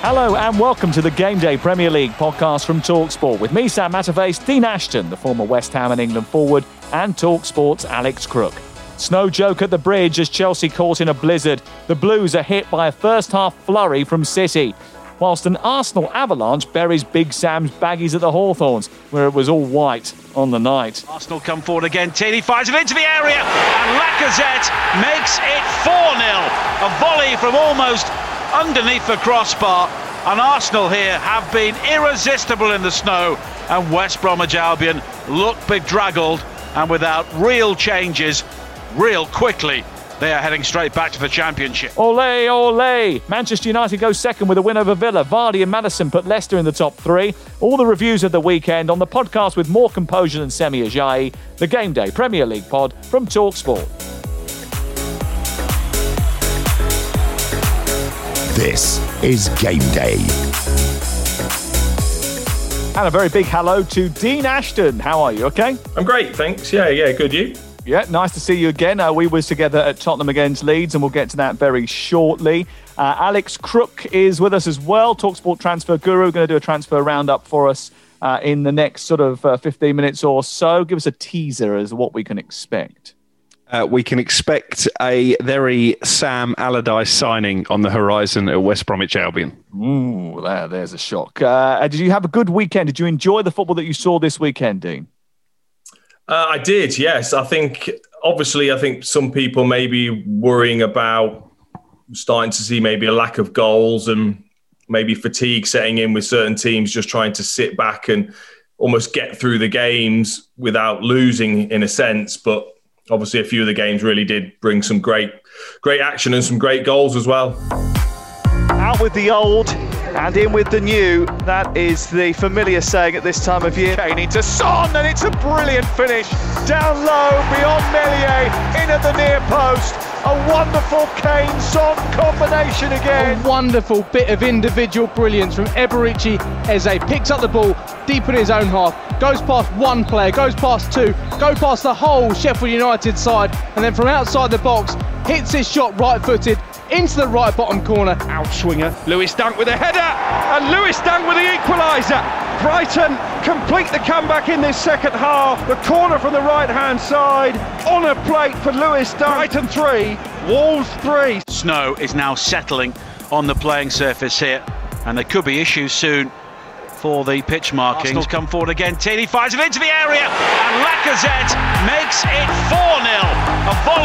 Hello and welcome to the Game Day Premier League podcast from Talksport with me, Sam Matterface, Dean Ashton, the former West Ham and England forward, and Talksport's Alex Crook. Snow joke at the bridge as Chelsea caught in a blizzard. The Blues are hit by a first half flurry from City. Whilst an Arsenal avalanche buries Big Sam's baggies at the Hawthorns, where it was all white on the night. Arsenal come forward again. Tierney fires it into the area, and Lacazette makes it 4 0. A volley from almost underneath the crossbar. And Arsenal here have been irresistible in the snow, and West Bromwich Albion look bedraggled and without real changes, real quickly. They are heading straight back to the championship. Ole, ole! Manchester United go second with a win over Villa. Vardy and Maddison put Leicester in the top three. All the reviews of the weekend on the podcast with more composure than Semi Ajayi, the Game Day Premier League pod from Talksport. This is Game Day. And a very big hello to Dean Ashton. How are you? Okay? I'm great, thanks. Yeah, yeah, good. You? Yeah, nice to see you again. Uh, we was together at Tottenham against Leeds, and we'll get to that very shortly. Uh, Alex Crook is with us as well. Talksport transfer guru, going to do a transfer roundup for us uh, in the next sort of uh, 15 minutes or so. Give us a teaser as to what we can expect. Uh, we can expect a very Sam Allardyce signing on the horizon at West Bromwich Albion. Ooh, there, there's a shock. Uh, did you have a good weekend? Did you enjoy the football that you saw this weekend, Dean? Uh, I did, yes. I think, obviously, I think some people may be worrying about starting to see maybe a lack of goals and maybe fatigue setting in with certain teams just trying to sit back and almost get through the games without losing in a sense. But obviously a few of the games really did bring some great, great action and some great goals as well. Out with the old and in with the new. That is the familiar saying at this time of year. Kane into Son, and it's a brilliant finish. Down low, beyond Meslier, in at the near post. A wonderful Kane Son combination again. A wonderful bit of individual brilliance from Eberechi Eze. Picks up the ball deep in his own half, goes past one player, goes past two, go past the whole Sheffield United side, and then from outside the box, hits his shot right footed into the right bottom corner. Outswinger. Lewis Dunk with a header, and Lewis Dunk with the equaliser. Brighton complete the comeback in this second half. The corner from the right hand side on a plate for Lewis Dunk. Brighton 3, Wolves 3. Snow is now settling on the playing surface here, and there could be issues soon for the pitch markings. Arsenal come forward again. Tierney fires it into the area, and Lacazette makes it 4 0. A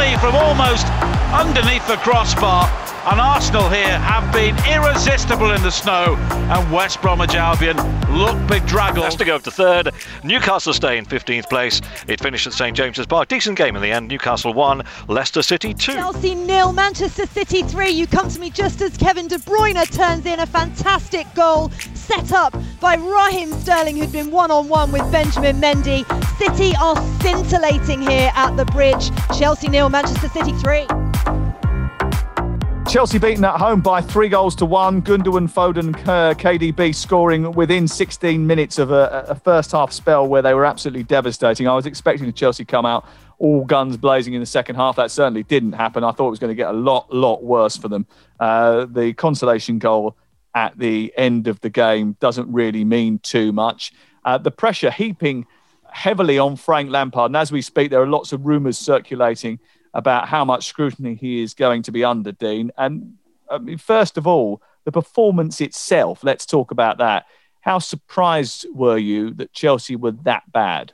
volley from almost underneath the crossbar. And Arsenal here have been irresistible in the snow, and West Bromwich Albion look bedraggled. Has to go up to third. Newcastle stay in 15th place. It finished at St James's Park. Decent game in the end. Newcastle 1, Leicester City 2. Chelsea nil, Manchester City 3. You come to me just as Kevin De Bruyne turns in a fantastic goal set up by Raheem Sterling, who'd been one on one with Benjamin Mendy. City are scintillating here at the bridge. Chelsea nil, Manchester City 3. Chelsea beaten at home by three goals to one. Gundogan, Foden, uh, KDB scoring within 16 minutes of a, a, first half spell where they were absolutely devastating. I was expecting the Chelsea come out all guns blazing in the second half. That certainly didn't happen. I thought it was going to get a lot, lot worse for them. Uh, the consolation goal at the end of the game doesn't really mean too much. Uh, the pressure heaping heavily on Frank Lampard, and as we speak, there are lots of rumours circulating about how much scrutiny he is going to be under, Dean. And I mean, first of all, the performance itself, let's talk about that. How surprised were you that Chelsea were that bad?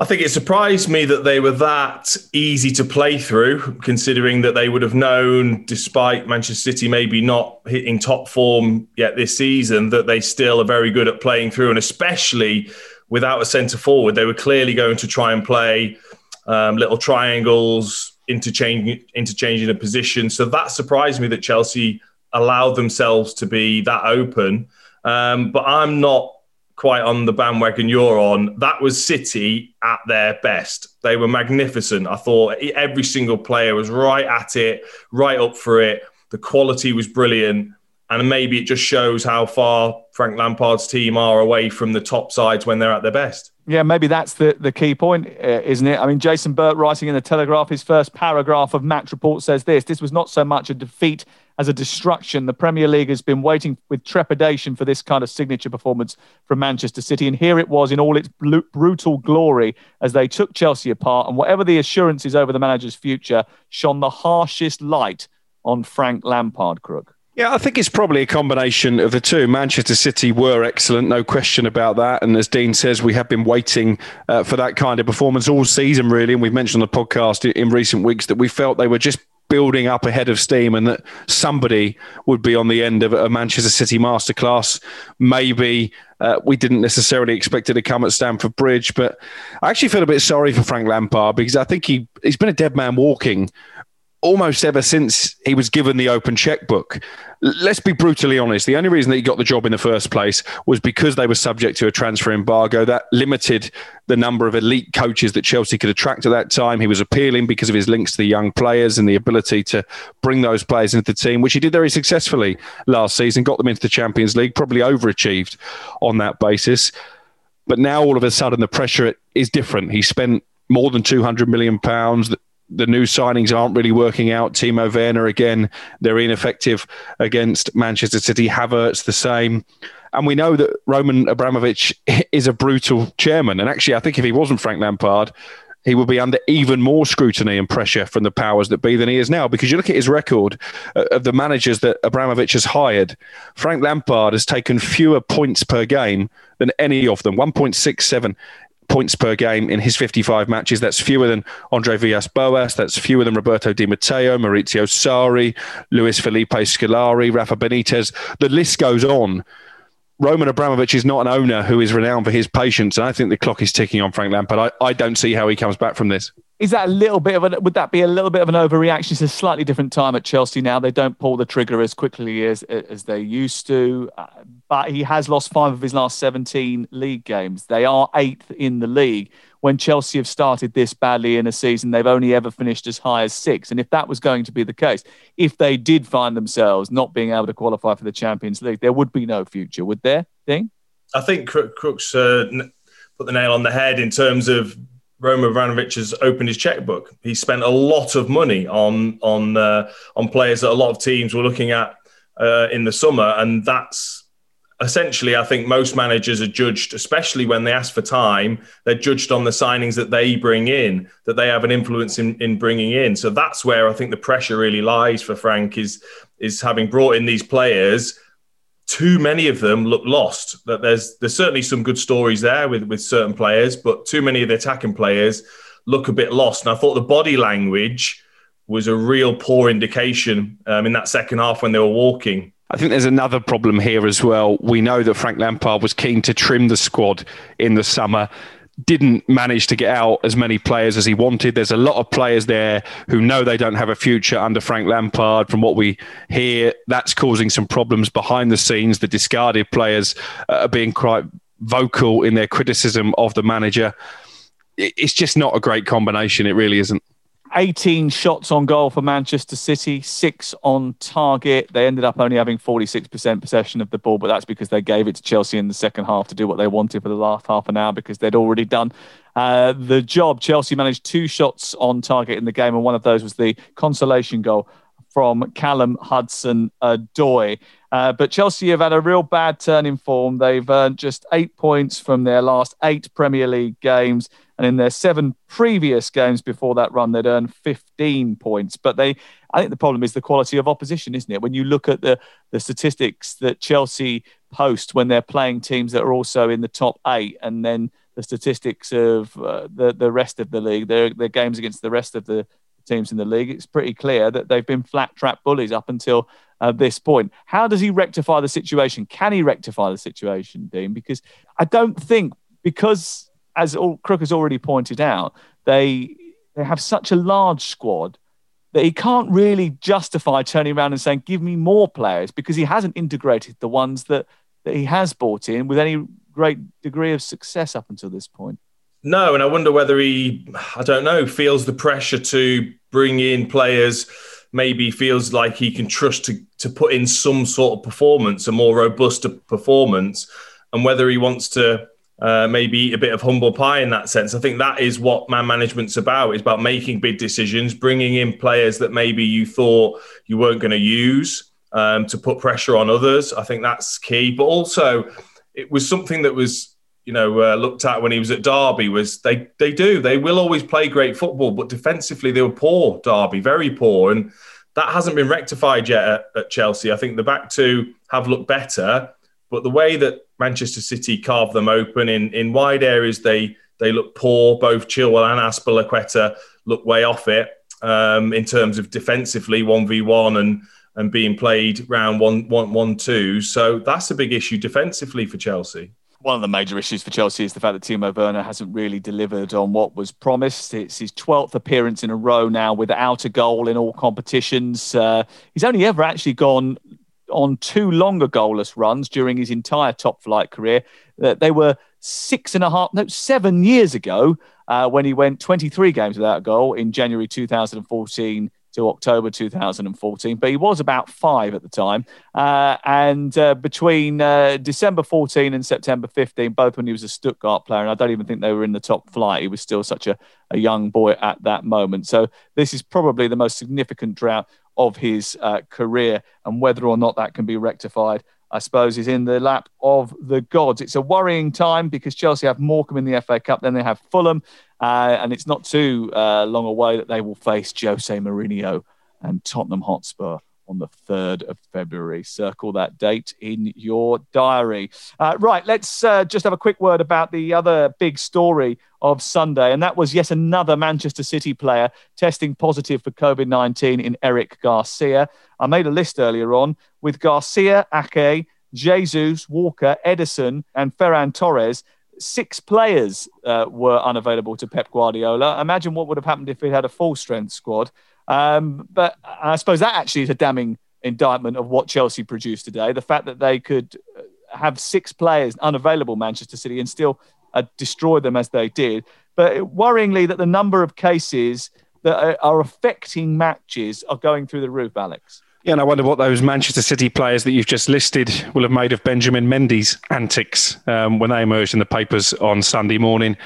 I think it surprised me that they were that easy to play through, considering that they would have known, despite Manchester City maybe not hitting top form yet this season, that they still are very good at playing through. And especially without a centre forward, they were clearly going to try and play um, little triangles, interchanging, interchanging a position. So that surprised me that Chelsea allowed themselves to be that open. Um, but I'm not quite on the bandwagon you're on. That was City at their best. They were magnificent. I thought every single player was right at it, right up for it. The quality was brilliant. And maybe it just shows how far Frank Lampard's team are away from the top sides when they're at their best. Yeah, maybe that's the, the key point, uh, isn't it? I mean, Jason Burt writing in the Telegraph, his first paragraph of match report says this this was not so much a defeat as a destruction. The Premier League has been waiting with trepidation for this kind of signature performance from Manchester City. And here it was in all its brutal glory as they took Chelsea apart. And whatever the assurances over the manager's future, shone the harshest light on Frank Lampard, Crook. Yeah, I think it's probably a combination of the two. Manchester City were excellent, no question about that. And as Dean says, we have been waiting uh, for that kind of performance all season, really. And we've mentioned on the podcast in recent weeks that we felt they were just building up ahead of steam and that somebody would be on the end of a Manchester City masterclass. Maybe uh, we didn't necessarily expect it to come at Stamford Bridge, but I actually feel a bit sorry for Frank Lampard because I think he, he's been a dead man walking almost ever since he was given the open checkbook let's be brutally honest. The only reason that he got the job in the first place was because they were subject to a transfer embargo that limited the number of elite coaches that Chelsea could attract at that time. He was appealing because of his links to the young players and the ability to bring those players into the team, which he did very successfully last season, got them into the Champions League, probably overachieved on that basis. But now all of a sudden the pressure is different. He spent more than 200 million pounds the new signings aren't really working out. Timo Werner again, they're ineffective against Manchester City. Havertz the same. And we know that Roman Abramovich is a brutal chairman. And actually, I think if he wasn't Frank Lampard, he would be under even more scrutiny and pressure from the powers that be than he is now. Because you look at his record uh, of the managers that Abramovich has hired, Frank Lampard has taken fewer points per game than any of them 1.67 points per game in his 55 matches. That's fewer than Andre Villas-Boas. That's fewer than Roberto Di Matteo, Maurizio Sarri, Luis Felipe Scolari, Rafa Benitez. The list goes on. Roman Abramovich is not an owner who is renowned for his patience, and I think the clock is ticking on Frank Lampard. I, I don't see how he comes back from this. Is that a little bit of a? Would that be a little bit of an overreaction? It's a slightly different time at Chelsea now. They don't pull the trigger as quickly as as they used to. Uh, but he has lost five of his last seventeen league games. They are eighth in the league. When Chelsea have started this badly in a season, they've only ever finished as high as six. And if that was going to be the case, if they did find themselves not being able to qualify for the Champions League, there would be no future, would there? Thing? I think Crooks uh, put the nail on the head in terms of Roman Abramovich has opened his checkbook. He spent a lot of money on on uh, on players that a lot of teams were looking at uh, in the summer, and that's essentially, I think most managers are judged, especially when they ask for time. They're judged on the signings that they bring in, that they have an influence in, in bringing in. So that's where I think the pressure really lies for Frank is is having brought in these players too many of them look lost. That there's there's certainly some good stories there with with certain players, but too many of the attacking players look a bit lost. And I thought the body language was a real poor indication um, in that second half when they were walking. I think there's another problem here as well. We know that Frank Lampard was keen to trim the squad in the summer didn't manage to get out as many players as he wanted. There's a lot of players there who know they don't have a future under Frank Lampard. From what we hear, that's causing some problems behind the scenes. The discarded players uh, are being quite vocal in their criticism of the manager. It's just not a great combination. It really isn't. 18 shots on goal for Manchester City, six on target. They ended up only having 46% possession of the ball, but that's because they gave it to Chelsea in the second half to do what they wanted for the last half an hour because they'd already done uh, the job. Chelsea managed two shots on target in the game, and one of those was the consolation goal from Callum Hudson Odoi. Uh, but Chelsea have had a real bad turn in form. They've earned just eight points from their last eight Premier League games. And in their seven previous games before that run, they'd earned 15 points. But they, I think the problem is the quality of opposition, isn't it? When you look at the, the statistics that Chelsea post when they're playing teams that are also in the top eight, and then the statistics of uh, the, the rest of the league, their, their games against the rest of the teams in the league, it's pretty clear that they've been flat trap bullies up until uh, this point. How does he rectify the situation? Can he rectify the situation, Dean? Because I don't think, because as all, Crook has already pointed out, they they have such a large squad that he can't really justify turning around and saying, "Give me more players," because he hasn't integrated the ones that that he has bought in with any great degree of success up until this point. No, and I wonder whether he, I don't know, feels the pressure to bring in players. Maybe feels like he can trust to to put in some sort of performance, a more robust performance, and whether he wants to uh, maybe eat a bit of humble pie in that sense. I think that is what man management's about. It's about making big decisions, bringing in players that maybe you thought you weren't going to use um, to put pressure on others. I think that's key. But also, it was something that was you know uh, looked at when he was at Derby. Was they they do they will always play great football, but defensively they were poor. Derby very poor, and that hasn't been rectified yet at, at Chelsea. I think the back two have looked better, but the way that Manchester City carved them open in in wide areas. They they look poor. Both Chilwell and Azpilicueta look way off it um, in terms of defensively one v one and and being played round one one one two. So that's a big issue defensively for Chelsea. One of the major issues for Chelsea is the fact that Timo Werner hasn't really delivered on what was promised. It's his 12th appearance in a row now without a goal in all competitions. Uh, he's only ever actually gone on two longer goalless runs during his entire top flight career. Uh, they were six and a half, no, seven years ago uh, when he went 23 games without a goal in January 2014 to October 2014, but he was about five at the time. Uh, and uh, between uh, December 14 and September 15, both when he was a Stuttgart player, and I don't even think they were in the top flight, he was still such a, a young boy at that moment. So this is probably the most significant drought of his uh, career, and whether or not that can be rectified, I suppose, is in the lap of the gods. It's a worrying time because Chelsea have Morecambe in the FA Cup, then they have Fulham, uh, and it's not too uh, long away that they will face Jose Mourinho and Tottenham Hotspur on the 3rd of February. Circle that date in your diary. Uh, right, let's uh, just have a quick word about the other big story of Sunday, and that was yet another Manchester City player testing positive for COVID 19 in Eric Garcia. I made a list earlier on with Garcia, Ake, Jesus, Walker, Ederson, and Ferran Torres six players uh, were unavailable to Pep Guardiola. Imagine what would have happened if he had a full strength squad. Um, but I suppose that actually is a damning indictment of what Chelsea produced today. The fact that they could uh, have six players unavailable, Manchester City, and still uh, destroy them as they did. But worryingly, that the number of cases that are affecting matches are going through the roof, Alex. Yeah, and I wonder what those Manchester City players that you've just listed will have made of Benjamin Mendy's antics um, when they emerged in the papers on Sunday morning.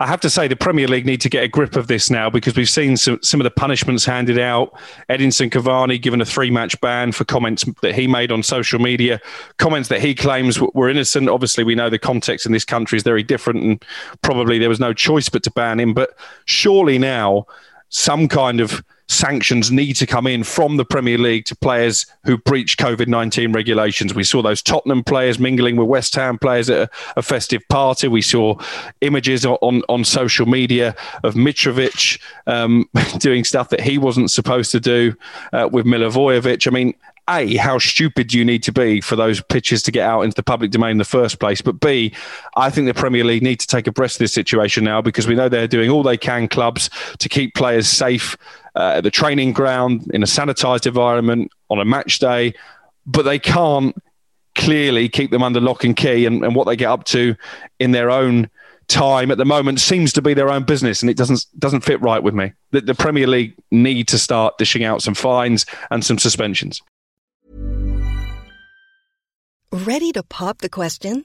I have to say, the Premier League need to get a grip of this now because we've seen some, some of the punishments handed out. Edinson Cavani given a three match ban for comments that he made on social media, comments that he claims were innocent. Obviously, we know the context in this country is very different and probably there was no choice but to ban him. But surely now, some kind of sanctions need to come in from the Premier League to players who breach COVID 19 regulations. We saw those Tottenham players mingling with West Ham players at a, a festive party. We saw images on, on social media of Mitrovic um, doing stuff that he wasn't supposed to do uh, with Milivojevic. I mean, a, how stupid do you need to be for those pitches to get out into the public domain in the first place? But B, I think the Premier League need to take a breath of this situation now because we know they're doing all they can, clubs, to keep players safe uh, at the training ground, in a sanitised environment, on a match day. But they can't clearly keep them under lock and key and, and what they get up to in their own time at the moment seems to be their own business and it doesn't doesn't fit right with me. The, the Premier League need to start dishing out some fines and some suspensions. Ready to pop the question?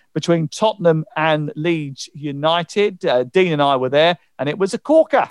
between Tottenham and Leeds United. Uh, Dean and I were there, and it was a corker.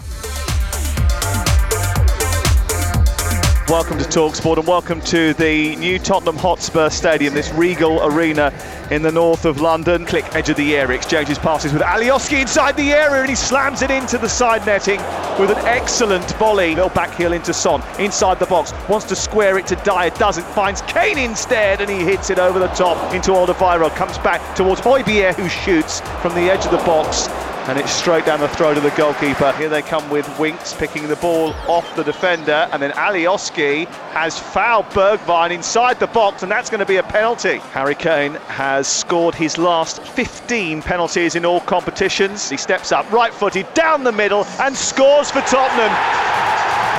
Welcome to Talksport and welcome to the new Tottenham Hotspur Stadium, this regal arena in the north of London. Klich edge of the area, exchanges passes with Alioski inside the area and he slams it into the side netting with an excellent volley. Little back heel into Son, inside the box, wants to square it to Dier, doesn't, finds Kane instead and he hits it over the top into Alderweireld, comes back towards Hojbjerg who shoots from the edge of the box and it's straight down the throat of the goalkeeper. Here they come with Winks picking the ball off the defender, and then Alioski has fouled Bergwijn inside the box, and that's going to be a penalty. Harry Kane has scored his last 15 penalties in all competitions. He steps up, right footed, down the middle, and scores for Tottenham.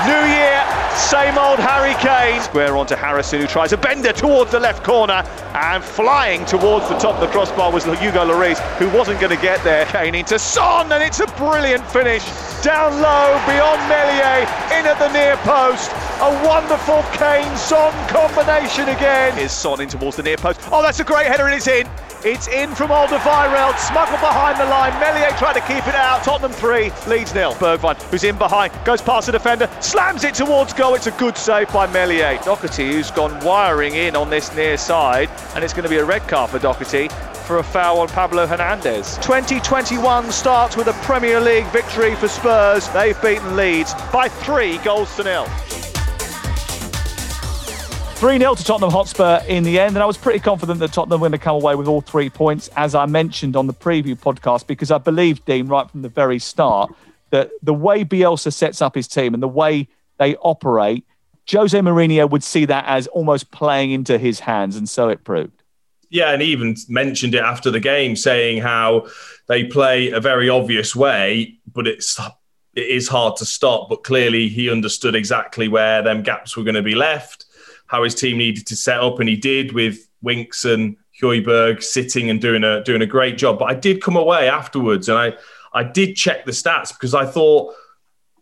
New year, same old Harry Kane. Square onto Harrison, who tries a bender towards the left corner and flying towards the top of the crossbar was Hugo Lloris, who wasn't going to get there. Kane into Son, and it's a brilliant finish. Down low, beyond Meslier, in at the near post. A wonderful Kane Son combination again. Here's Son in towards the near post. Oh, that's a great header, and it's in. It's in from Alderweireld, smuggled behind the line. Meslier trying to keep it out. Tottenham 3, Leeds nil. Bergwijn, who's in behind, goes past the defender, slams it towards goal. It's a good save by Meslier. Doherty, who's gone wiring in on this near side, and it's going to be a red card for Doherty for a foul on Pablo Hernandez. 2021 starts with a Premier League victory for Spurs. They've beaten Leeds by three goals to nil. 3 0 to Tottenham Hotspur in the end. And I was pretty confident that Tottenham were going to come away with all three points, as I mentioned on the preview podcast, because I believe, Dean, right from the very start, that the way Bielsa sets up his team and the way they operate, Jose Mourinho would see that as almost playing into his hands. And so it proved. Yeah, and he even mentioned it after the game, saying how they play a very obvious way, but it's it is hard to stop. But clearly, he understood exactly where them gaps were going to be left how his team needed to set up, and he did with Winks and Hojbjerg sitting and doing a doing a great job. But I did come away afterwards, and I I did check the stats because I thought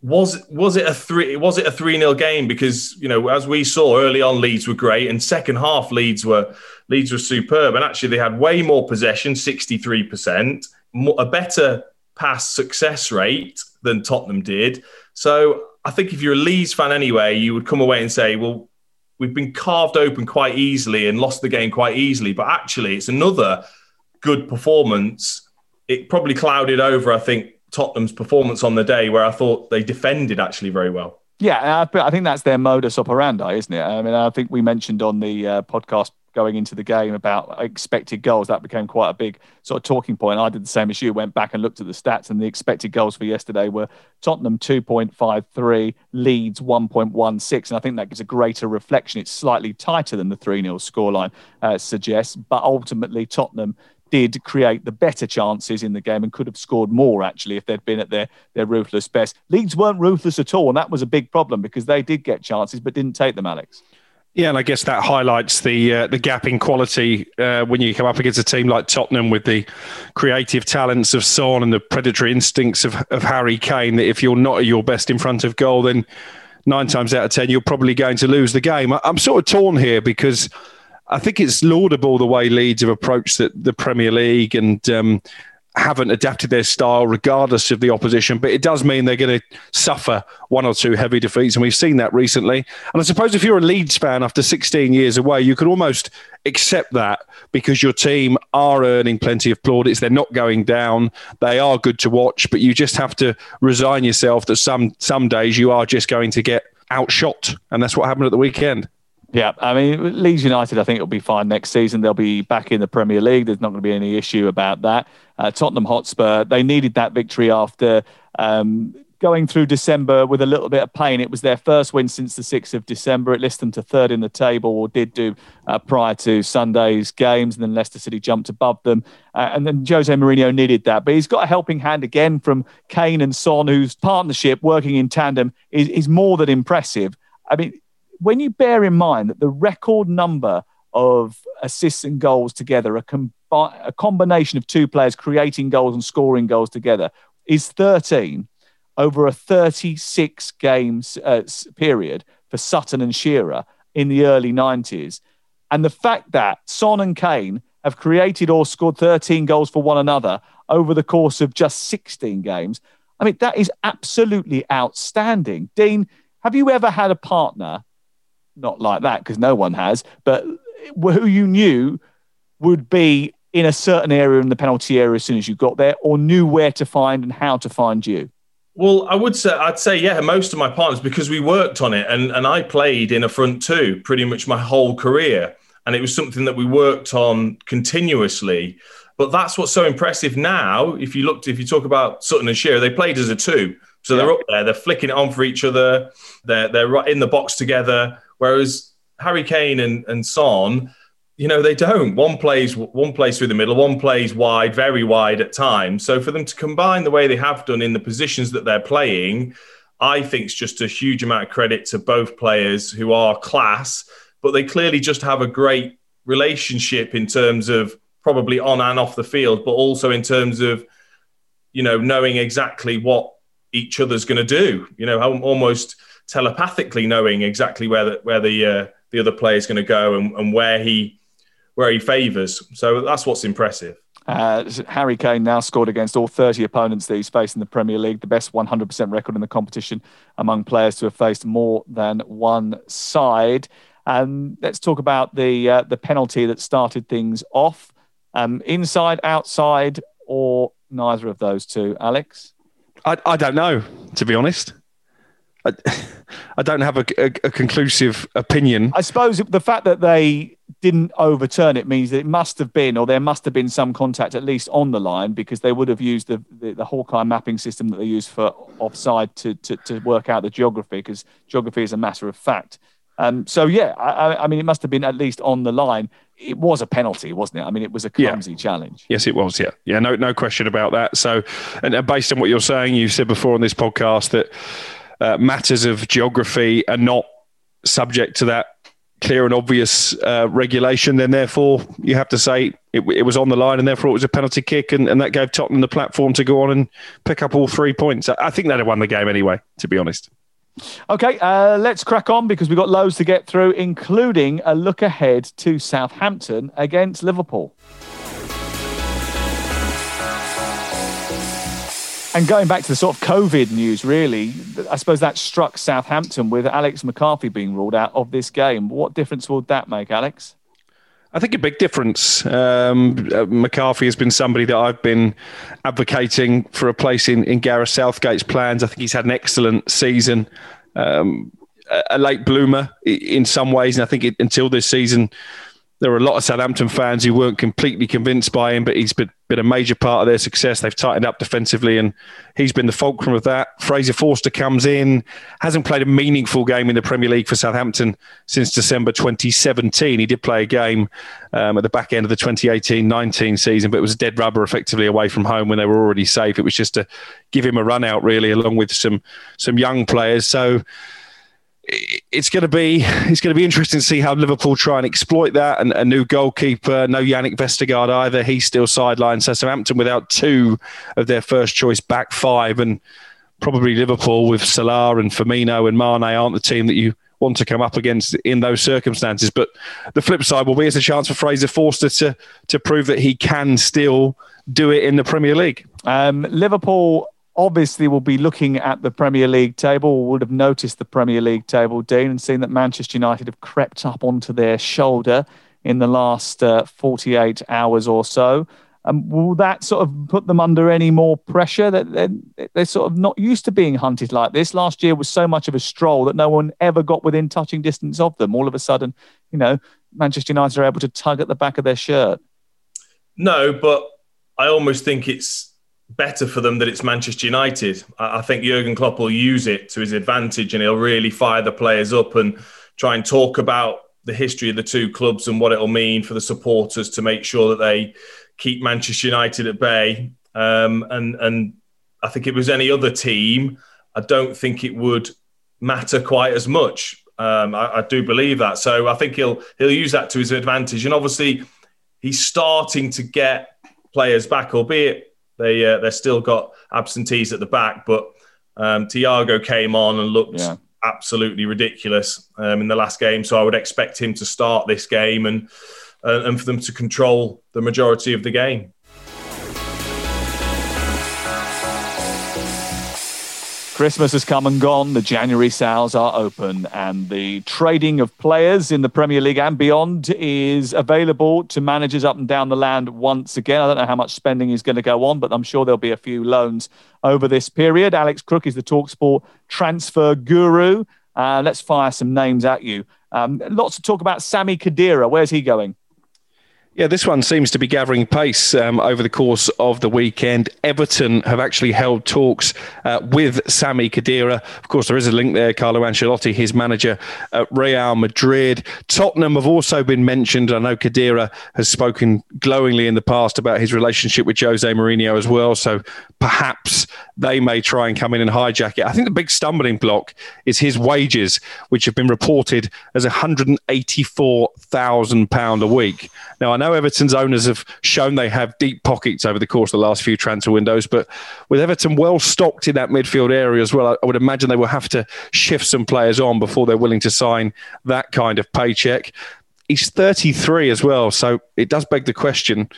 was was it a three was it a three 0 game? Because you know as we saw early on Leeds were great and second half Leeds were Leeds were superb. And actually they had way more possession 63% a better pass success rate than Tottenham did. So I think if you're a Leeds fan anyway you would come away and say well we've been carved open quite easily and lost the game quite easily. But actually, it's another good performance. It probably clouded over, I think, Tottenham's performance on the day, where I thought they defended actually very well. Yeah, I think that's their modus operandi, isn't it? I mean, I think we mentioned on the uh, podcast going into the game about expected goals. That became quite a big sort of talking point. I did the same as you, went back and looked at the stats, and the expected goals for yesterday were Tottenham 2.53, Leeds 1.16. And I think that gives a greater reflection. It's slightly tighter than the 3 0 scoreline uh, suggests, but ultimately, Tottenham did create the better chances in the game and could have scored more actually if they'd been at their their ruthless best. Leeds weren't ruthless at all, and that was a big problem because they did get chances but didn't take them, Alex. Yeah, and I guess that highlights the uh, the gap in quality uh, when you come up against a team like Tottenham with the creative talents of Son and the predatory instincts of, of Harry Kane. That if you're not at your best in front of goal, then nine times out of ten, you're probably going to lose the game. I'm sort of torn here because I think it's laudable the way Leeds have approached the, the Premier League and um, haven't adapted their style regardless of the opposition. But it does mean they're going to suffer one or two heavy defeats, and we've seen that recently. And I suppose if you're a Leeds fan after 16 years away, you could almost accept that because your team are earning plenty of plaudits. They're not going down. They are good to watch, but you just have to resign yourself that some some days you are just going to get outshot, and that's what happened at the weekend. Yeah, I mean, Leeds United, I think it'll be fine next season. They'll be back in the Premier League. There's not going to be any issue about that. Uh, Tottenham Hotspur, they needed that victory after um, going through December with a little bit of pain. It was their first win since the 6th of December. It listed them to third in the table, or did do uh, prior to Sunday's games. And then Leicester City jumped above them. Uh, and then Jose Mourinho needed that. But he's got a helping hand again from Kane and Son, whose partnership working in tandem is, is more than impressive. I mean, when you bear in mind that the record number of assists and goals together, a, com- a combination of two players creating goals and scoring goals together, is 13 over a 36 games uh, period for Sutton and Shearer in the early 90s. And the fact that Son and Kane have created or scored 13 goals for one another over the course of just 16 games, I mean, that is absolutely outstanding. Dean, have you ever had a partner not like that because no one has, but who you knew would be in a certain area in the penalty area as soon as you got there, or knew where to find and how to find you? Well, I would say I'd say yeah, most of my partners because we worked on it, and and I played in a front two pretty much my whole career, and it was something that we worked on continuously. But that's what's so impressive now. If you looked, if you talk about Sutton and Shearer, they played as a two, so yeah. they're up there, they're flicking it on for each other, they're they're right in the box together. Whereas Harry Kane and, and Son, you know, they don't. One plays one plays through the middle, one plays wide, very wide at times. So for them to combine the way they have done in the positions that they're playing, I think it's just a huge amount of credit to both players who are class, but they clearly just have a great relationship in terms of probably on and off the field, but also in terms of, you know, knowing exactly what each other's going to do. You know, almost telepathically knowing exactly where the where the uh, the other player is going to go and, and where he where he favours. So that's what's impressive. Uh, Harry Kane now scored against all 30 opponents that he's faced in the Premier League, the best 100% record in the competition among players to have faced more than one side. And let's talk about the uh, the penalty that started things off. Um, inside, outside, or neither of those two, Alex? I, I don't know, to be honest. I, I don't have a, a, a, conclusive opinion. I suppose the fact that they didn't overturn it means that it must have been, or there must have been some contact at least on the line, because they would have used the, the, the Hawkeye mapping system that they use for offside to, to, to work out the geography, because geography is a matter of fact. Um, so yeah, I, I, mean, it must have been at least on the line. It was a penalty, wasn't it? I mean, it was a clumsy yeah. challenge. Yes, it was. Yeah, yeah, no, no question about that. So, and based on what you're saying, you said before on this podcast that uh, matters of geography are not subject to that clear and obvious uh, regulation, then therefore you have to say it, it, was on the line and therefore it was a penalty kick, and, and that gave Tottenham the platform to go on and pick up all three points. I think they'd have won the game anyway, to be honest. Okay, uh, let's crack on because we've got loads to get through, including a look ahead to Southampton against Liverpool. And going back to the sort of COVID news, really, I suppose that struck Southampton with Alex McCarthy being ruled out of this game. What difference would that make, Alex? I think a big difference. Um, uh, McCarthy has been somebody that I've been advocating for a place in, in Gareth Southgate's plans. I think he's had an excellent season. Um, a late bloomer in some ways, and I think it, until this season, there were a lot of Southampton fans who weren't completely convinced by him, but he's been, been a major part of their success. They've tightened up defensively, and he's been the fulcrum of that. Fraser Forster comes in, hasn't played a meaningful game in the Premier League for Southampton since December 2017. He did play a game um, at the back end of the 2018 19 season, but it was a dead rubber effectively away from home when they were already safe. It was just to give him a run out, really, along with some, some young players. So, it's going to be it's going to be interesting to see how Liverpool try and exploit that. And a new goalkeeper, no Jannik Vestergaard either. He's still sidelined. So Southampton without two of their first choice back five, and probably Liverpool with Salah and Firmino and Mane aren't the team that you want to come up against in those circumstances. But the flip side will be it's a chance for Fraser Forster to to prove that he can still do it in the Premier League. Um, Liverpool obviously will be looking at the Premier League table, would have noticed the Premier League table, Dean, and seen that Manchester United have crept up onto their shoulder in the last uh, 48 hours or so. Um, will that sort of put them under any more pressure? That they're, they're, sort of not used to being hunted like this. Last year was so much of a stroll that no one ever got within touching distance of them. All of a sudden, you know, Manchester United are able to tug at the back of their shirt. No, but I almost think it's better for them that it's Manchester United. I, I think Jurgen Klopp will use it to his advantage, and he'll really fire the players up and try and talk about the history of the two clubs and what it'll mean for the supporters to make sure that they keep Manchester United at bay. Um, and and I think if it was any other team, I don't think it would matter quite as much. Um, I, I, do believe that. So I think he'll he'll use that to his advantage. And obviously, he's starting to get players back, albeit they uh, they're still got absentees at the back. But um, Thiago came on and looked yeah. absolutely ridiculous um, in the last game. So I would expect him to start this game and uh, and for them to control the majority of the game. Christmas has come and gone. The January sales are open, and the trading of players in the Premier League and beyond is available to managers up and down the land once again. I don't know how much spending is going to go on, but I'm sure there'll be a few loans over this period. Alex Crook is the Talksport transfer guru. Uh, let's fire some names at you. Um, lots to talk about. Sami Khedira, where's he going? Yeah, this one seems to be gathering pace um, over the course of the weekend. Everton have actually held talks uh, with Sami Khedira. Of course, there is a link there. Carlo Ancelotti, his manager at Real Madrid. Tottenham have also been mentioned. I know Khedira has spoken glowingly in the past about his relationship with Jose Mourinho as well. So perhaps they may try and come in and hijack it. I think the big stumbling block is his wages, which have been reported as £184,000 a week. Now, I know Everton's owners have shown they have deep pockets over the course of the last few transfer windows, but with Everton well stocked in that midfield area as well, I would imagine they will have to shift some players on before they're willing to sign that kind of paycheck. He's 33 as well, so it does beg the question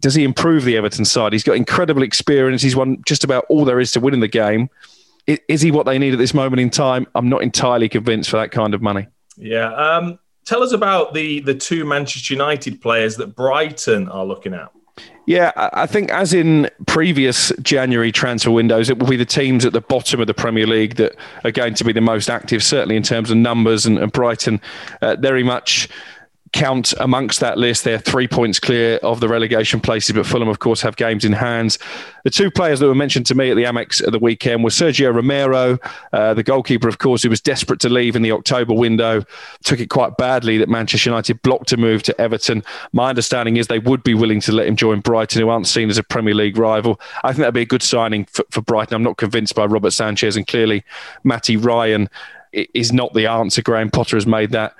does he improve the Everton side? He's got incredible experience. He's won just about all there is to win in the game. Is he what they need at this moment in time? I'm not entirely convinced for that kind of money. Yeah. Um, Tell us about the the two Manchester United players that Brighton are looking at. Yeah, I think as in previous January transfer windows, it will be the teams at the bottom of the Premier League that are going to be the most active, certainly in terms of numbers. And, and Brighton, uh, very much count amongst that list. They're three points clear of the relegation places, but Fulham, of course, have games in hand. The two players that were mentioned to me at the Amex at the weekend were Sergio Romero, uh, the goalkeeper, of course, who was desperate to leave in the October window. Took it quite badly that Manchester United blocked a move to Everton. My understanding is they would be willing to let him join Brighton, who aren't seen as a Premier League rival. I think that'd be a good signing for, for Brighton. I'm not convinced by Robert Sanchez, and clearly Matty Ryan is not the answer. Graham Potter has made that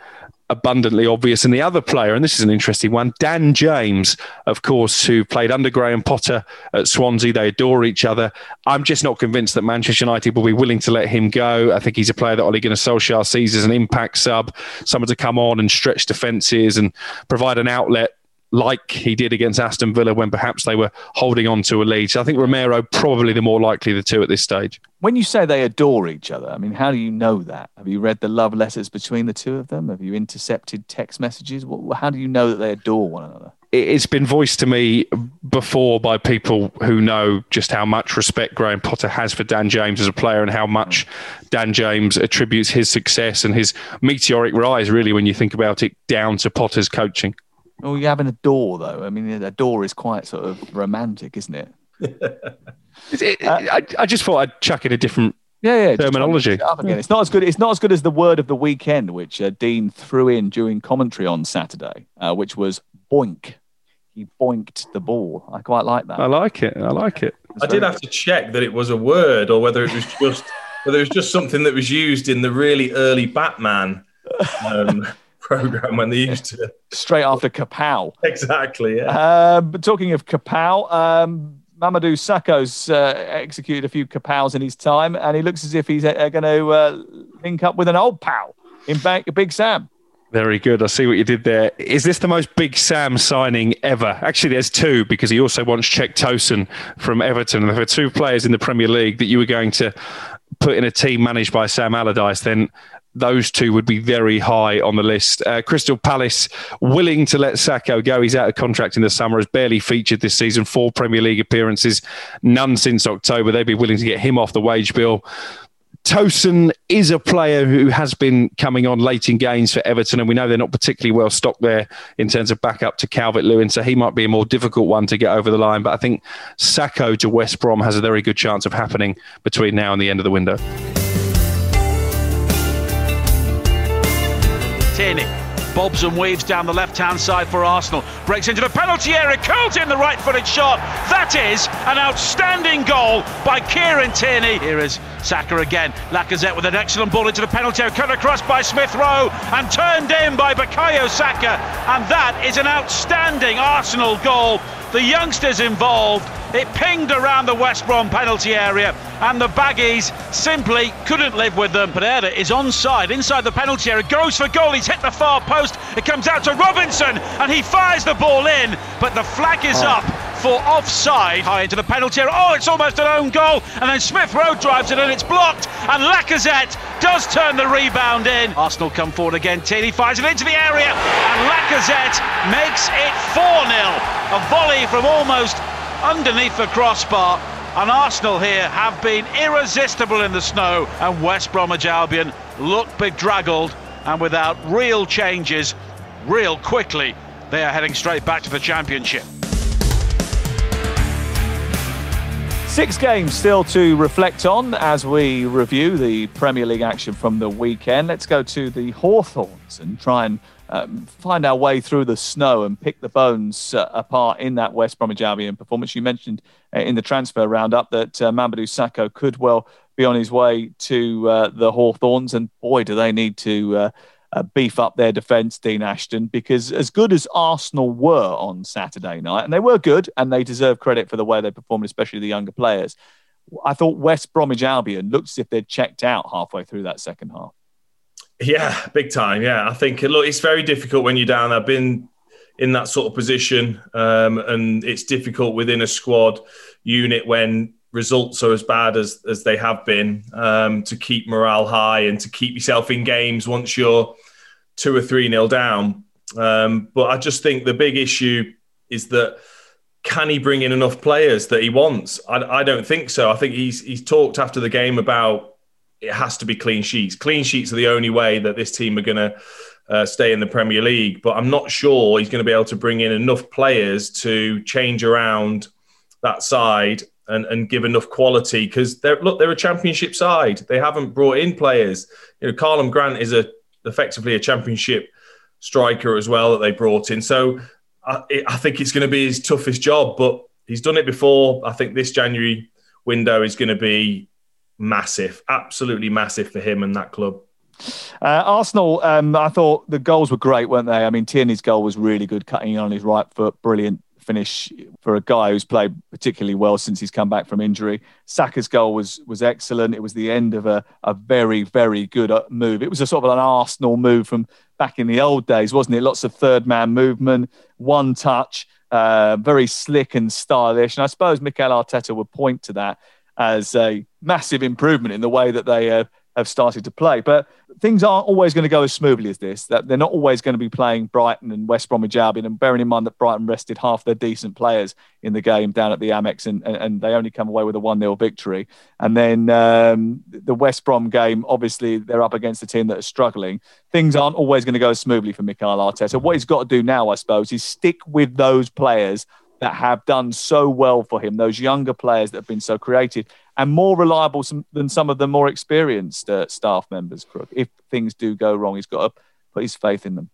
abundantly obvious. And the other player, and this is an interesting one, Dan James, of course, who played under Graham Potter at Swansea. They adore each other. I'm just not convinced that Manchester United will be willing to let him go. I think he's a player that Ole Gunnar Solskjaer sees as an impact sub, someone to come on and stretch defences and provide an outlet like he did against Aston Villa when perhaps they were holding on to a lead. So I think Romero probably the more likely the two at this stage. When you say they adore each other, I mean, how do you know that? Have you read the love letters between the two of them? Have you intercepted text messages? How do you know that they adore one another? It's been voiced to me before by people who know just how much respect Graham Potter has for Dan James as a player and how much Dan James attributes his success and his meteoric rise, really, when you think about it, down to Potter's coaching. Well, you're having a door though. I mean, a door is quite sort of romantic, isn't it? it uh, I, I, just thought I'd chuck in a different yeah, yeah, terminology. It again. It's not as good. It's not as good as the word of the weekend, which uh, Dean threw in during commentary on Saturday, uh, which was boink. He boinked the ball. I quite like that. I like it. I like it. I did have to check that it was a word or whether it was just whether it was just something that was used in the really early Batman. Um, program when they used to straight after Kapow. Exactly. Yeah. Uh, but talking of Kapow, um, Mamadou Sakho's uh, executed a few kapows in his time, and he looks as if he's uh, going to uh, link up with an old pal in Big Sam. Very good. I see what you did there. Is this the most Big Sam signing ever? Actually, there's two because he also wants Cenk Tosun from Everton. And there are two players in the Premier League that you were going to put in a team managed by Sam Allardyce, then those two would be very high on the list. Uh, Crystal Palace willing to let Sakho go. He's out of contract in the summer, has barely featured this season, four Premier League appearances, none since October. They'd be willing to get him off the wage bill. Tosun is a player who has been coming on late in games for Everton, and we know they're not particularly well stocked there in terms of backup to Calvert Lewin, so he might be a more difficult one to get over the line. But I think Sakho to West Brom has a very good chance of happening between now and the end of the window. Tierney bobs and weaves down the left hand side for Arsenal. Breaks into the penalty area, curls in the right footed shot. That is an outstanding goal by Kieran Tierney. Here is Saka again. Lacazette with an excellent ball into the penalty area, cut across by Smith Rowe and turned in by Bukayo Saka. And that is an outstanding Arsenal goal. The youngsters involved it pinged around the West Brom penalty area, and the Baggies simply couldn't live with them. Pereira is onside inside the penalty area, goes for goal. He's hit the far post. It comes out to Robinson, and he fires the ball in, but the flag is oh. up for offside high into the penalty area. Oh, it's almost an own goal. And then Smith Rowe drives it and it's blocked. And Lacazette does turn the rebound in. Arsenal come forward again. Tierney fires it into the area. And Lacazette makes it 4 0. A volley from almost underneath the crossbar. And Arsenal here have been irresistible in the snow, and West Bromwich Albion look bedraggled and without real changes, real quickly, they are heading straight back to the Championship. Six games still to reflect on as we review the Premier League action from the weekend. Let's go to the Hawthorns and try and um, find our way through the snow and pick the bones uh, apart in that West Bromwich Albion performance. You mentioned uh, in the transfer roundup that uh, Mamadou Sakho could well be on his way to uh, the Hawthorns, and boy, do they need to uh, uh, beef up their defence, Dean Ashton, because as good as Arsenal were on Saturday night, and they were good, and they deserve credit for the way they performed, especially the younger players. I thought West Bromwich Albion looked as if they'd checked out halfway through that second half. Yeah, big time. Yeah, I think look, it's very difficult when you're down. I've been in that sort of position, um, and it's difficult within a squad unit when results are as bad as as they have been um, to keep morale high and to keep yourself in games once you're two or three nil down. Um, but I just think the big issue is that can he bring in enough players that he wants? I, I don't think so. I think he's he's talked after the game about it has to be clean sheets. Clean sheets are the only way that this team are going to uh, stay in the Premier League. But I'm not sure he's going to be able to bring in enough players to change around that side and, and give enough quality because they're look they're a Championship side. They haven't brought in players. You know, Karlan Grant is a effectively a Championship striker as well that they brought in. So I, I think it's going to be his toughest job, but he's done it before. I think this January window is going to be massive, absolutely massive for him and that club. Uh, Arsenal, um, I thought the goals were great, weren't they? I mean, Tierney's goal was really good, cutting on his right foot, brilliant finish for a guy who's played particularly well since he's come back from injury. Saka's goal was was excellent. It was the end of a, a very, very good uh, move. It was a sort of an Arsenal move from back in the old days, wasn't it? Lots of third man movement, one touch, uh, very slick and stylish. And I suppose Mikel Arteta would point to that as a massive improvement in the way that they uh, have started to play. But things aren't always going to go as smoothly as this. That they're not always going to be playing Brighton and West Bromwich Albion. And bearing in mind that Brighton rested half their decent players in the game down at the Amex, and, and, and they only come away with a one 0 victory. And then um, the West Brom game, obviously they're up against a team that are struggling. Things aren't always going to go as smoothly for Mikel Arteta. What he's got to do now, I suppose, is stick with those players that have done so well for him, those younger players that have been so creative and more reliable than some of the more experienced uh, staff members, Crook. If things do go wrong, he's got to put his faith in them.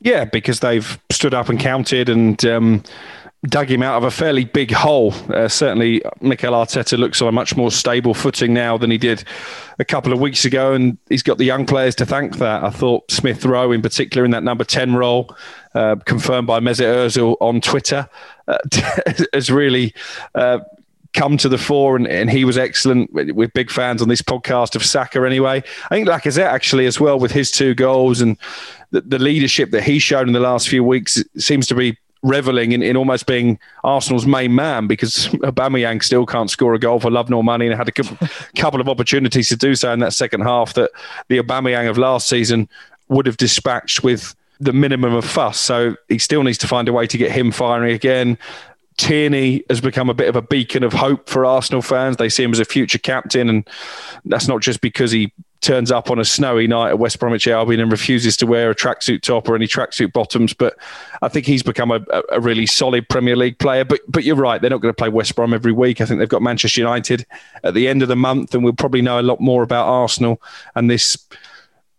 Yeah, because they've stood up and counted and um, dug him out of a fairly big hole. Uh, certainly, Mikel Arteta looks on a much more stable footing now than he did a couple of weeks ago, and he's got the young players to thank for that. I thought Smith Rowe, in particular, in that number 10 role, uh, confirmed by Mesut Ozil on Twitter, uh, has really uh, come to the fore, and, and he was excellent. We're big fans on this podcast of Saka anyway. I think Lacazette actually as well with his two goals and the, the leadership that he's shown in the last few weeks seems to be reveling in, in almost being Arsenal's main man because Aubameyang still can't score a goal for love nor money and had a couple of opportunities to do so in that second half that the Aubameyang of last season would have dispatched with the minimum of fuss. So he still needs to find a way to get him firing again. Tierney has become a bit of a beacon of hope for Arsenal fans. They see him as a future captain, and that's not just because he turns up on a snowy night at West Bromwich Albion and refuses to wear a tracksuit top or any tracksuit bottoms. But I think he's become a, a, really solid Premier League player. But but you're right, they're not going to play West Brom every week. I think they've got Manchester United at the end of the month, and we'll probably know a lot more about Arsenal and this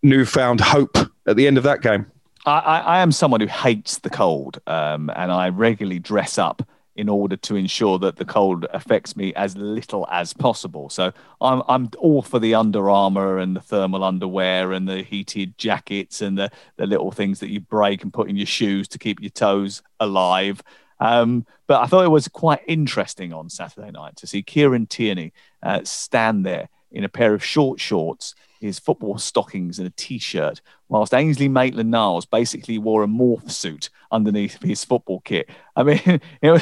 newfound hope at the end of that game. I, I am someone who hates the cold, um, and I regularly dress up in order to ensure that the cold affects me as little as possible. So I'm I'm all for the Under Armour and the thermal underwear and the heated jackets and the the little things that you break and put in your shoes to keep your toes alive. Um, but I thought it was quite interesting on Saturday night to see Kieran Tierney uh, stand there in a pair of short shorts his football stockings and a t-shirt, whilst Ainsley Maitland-Niles basically wore a morph suit underneath his football kit. I mean, you know,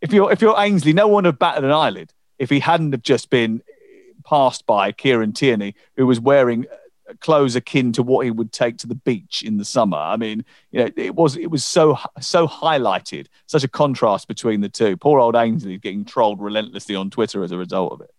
if you're if you're Ainsley, no one would have batted an eyelid if he hadn't have just been passed by Kieran Tierney, who was wearing clothes akin to what he would take to the beach in the summer. I mean, you know, it was it was so so highlighted, such a contrast between the two. Poor old Ainsley getting trolled relentlessly on Twitter as a result of it.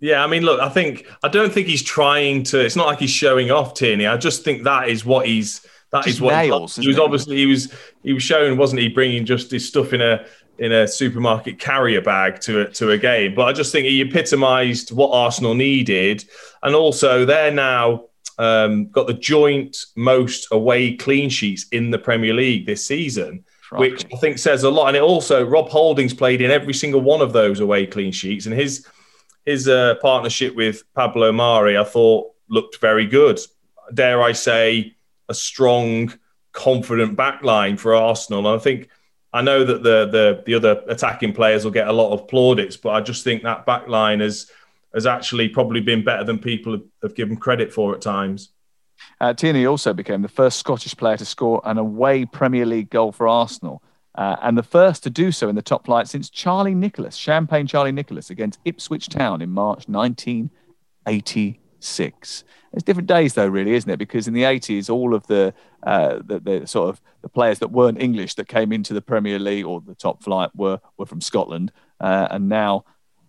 Yeah, I mean, look, I think I don't think he's trying to. It's not like he's showing off Tierney. I just think that is what he's. That just is what nails, he was. Obviously, he was. He was showing, wasn't he, bringing just his stuff in a in a supermarket carrier bag to a, to a game. But I just think he epitomised what Arsenal needed, and also they're now um, got the joint most away clean sheets in the Premier League this season. Which I think says a lot, and it also Rob Holding's played in every single one of those away clean sheets, and his his uh, partnership with Pablo Mari, I thought looked very good. Dare I say, a strong, confident backline for Arsenal. And I think I know that the the the other attacking players will get a lot of plaudits, but I just think that backline has has actually probably been better than people have given credit for at times. Uh, Tierney also became the first Scottish player to score an away Premier League goal for Arsenal uh, and the first to do so in the top flight since Charlie Nicholas, Champagne Charlie Nicholas, against Ipswich Town in March 1986. It's different days, though, really, isn't it? Because in the 80s, all of the, uh, the, the sort of the players that weren't English that came into the Premier League or the top flight were were from Scotland, uh, and now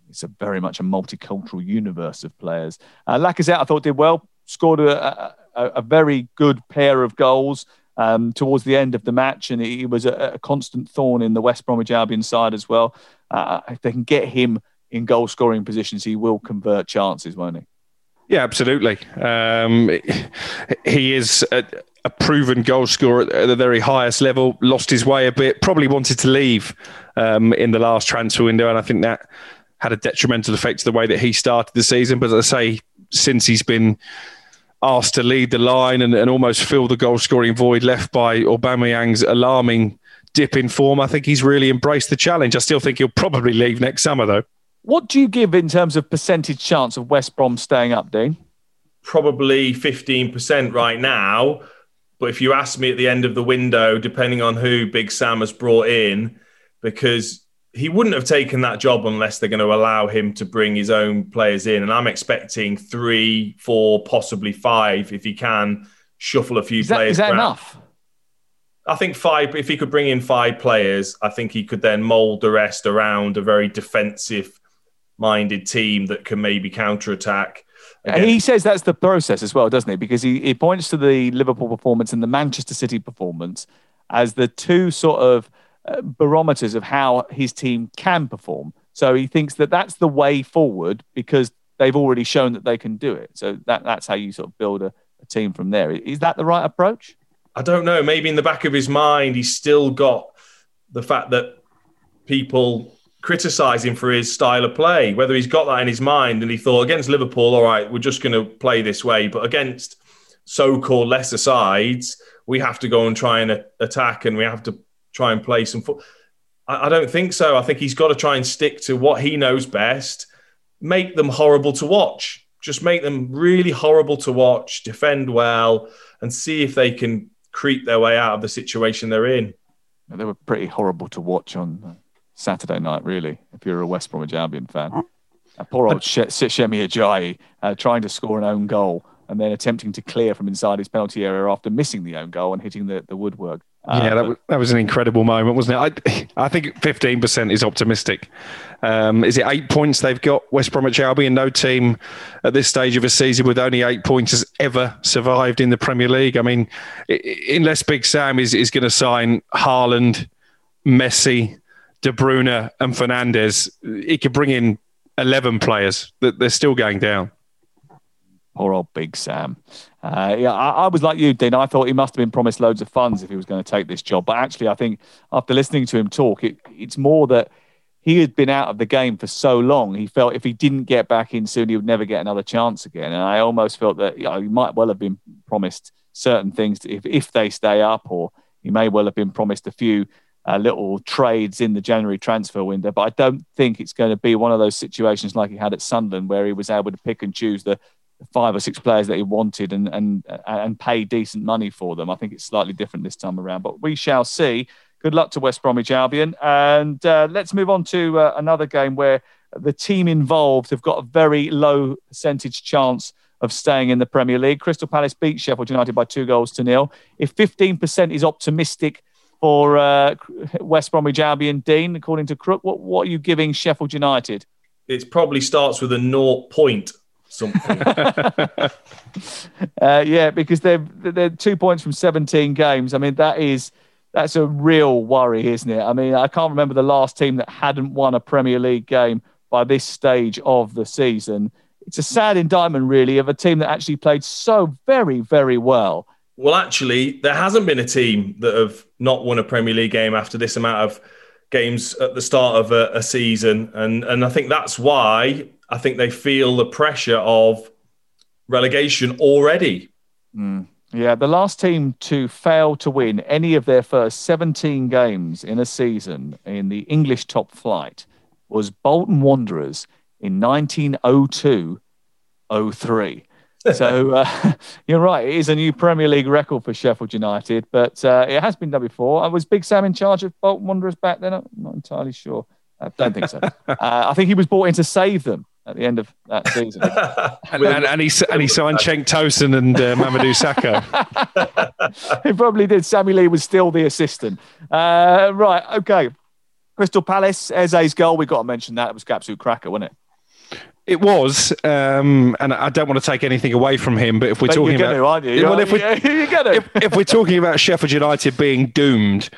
it's a very much a multicultural universe of players. Uh, Lacazette, I thought, did well, scored a, a, a very good pair of goals um, towards the end of the match, and he was a, a, constant thorn in the West Bromwich Albion side as well. Uh, if they can get him in goal scoring positions, he will convert chances, won't he? Yeah, absolutely. Um, he is a, a, proven goal scorer at the very highest level. Lost his way a bit. Probably wanted to leave um, in the last transfer window, and I think that had a detrimental effect to the way that he started the season. But as I say, since he's been asked to lead the line and, and almost fill the goal scoring void left by Aubameyang's alarming dip in form. I think he's really embraced the challenge. I still think he'll probably leave next summer, though. What do you give in terms of percentage chance of West Brom staying up, Dean? Probably 15% right now. But if you ask me at the end of the window, depending on who Big Sam has brought in, because he wouldn't have taken that job unless they're going to allow him to bring his own players in. And I'm expecting three, four, possibly five, if he can shuffle a few is that, players. Is that around. enough? I think five. If he could bring in five players, I think he could then mould the rest around a very defensive-minded team that can maybe counter-attack. And he says that's the process as well, doesn't he? Because he, he points to the Liverpool performance and the Manchester City performance as the two sort of barometers of how his team can perform. So he thinks that that's the way forward because they've already shown that they can do it. So that, that's how you sort of build a, a team from there. Is that the right approach? I don't know. Maybe in the back of his mind, he's still got the fact that people criticise him for his style of play. Whether he's got that in his mind and he thought against Liverpool, all right, we're just going to play this way, but against so-called lesser sides, we have to go and try and attack and we have to try and play some foot. I, I don't think so. I think he's got to try and stick to what he knows best. Make them horrible to watch. Just make them really horrible to watch. Defend well, and see if they can creep their way out of the situation they're in. They were pretty horrible to watch on uh, Saturday night, really. If you're a West Bromwich Albion fan, uh, poor old Sh- Semi Ajayi uh, trying to score an own goal and then attempting to clear from inside his penalty area after missing the own goal and hitting the, the woodwork. Uh, yeah, that was, that was an incredible moment, wasn't it? I, I think 15% is optimistic. Um, is it eight points they've got? West Bromwich Albion, no team at this stage of a season with only eight points has ever survived in the Premier League. I mean, unless Big Sam is, is going to sign Haaland, Messi, De Bruyne, and Fernandes, he could bring in 11 players. that They're still going down. Poor old Big Sam. Uh, yeah, I, I, was like you, Dean. I thought he must have been promised loads of funds if he was going to take this job. But actually, I think after listening to him talk, it, it's more that he had been out of the game for so long. He felt if he didn't get back in soon, he would never get another chance again. And I almost felt that you know, he might well have been promised certain things if, if they stay up, or he may well have been promised a few uh, little trades in the January transfer window. But I don't think it's going to be one of those situations like he had at Sunderland, where he was able to pick and choose the five or six players that he wanted and and and pay decent money for them. I think it's slightly different this time around, but we shall see. Good luck to West Bromwich Albion, and uh, let's move on to uh, another game where the team involved have got a very low percentage chance of staying in the Premier League. Crystal Palace beat Sheffield United by two goals to nil. If 15% is optimistic for uh, West Bromwich Albion, Dean, according to Crook, what, what are you giving Sheffield United? It probably starts with a naught point something. uh, yeah, because they're they're two points from 17 games. I mean, that is that's a real worry, isn't it? I mean, I can't remember the last team that hadn't won a Premier League game by this stage of the season. It's a sad indictment, really, of a team that actually played so very, very well. Well, actually, there hasn't been a team that have not won a Premier League game after this amount of games at the start of a, a season, and and I think that's why I think they feel the pressure of relegation already. Mm. Yeah, the last team to fail to win any of their first 17 games in a season in the English top flight was Bolton Wanderers in 1902 03. So uh, you're right. It is a new Premier League record for Sheffield United, but uh, it has been done before. Uh, was Big Sam in charge of Bolton Wanderers back then? I'm not entirely sure. I don't think so. uh, I think he was brought in to save them at the end of that season. and, and, and, he, and he signed Cenk Tosun and uh, Mamadou Sakho. he probably did. Sammy Lee was still the assistant. Uh, right, okay. Crystal Palace, Eze's goal, we've got to mention that. It was absolute cracker, wasn't it? It was, um, and I don't want to take anything away from him, but if we're but talking about, to, aren't you? Well, if, we, if, if we're talking about Sheffield United being doomed,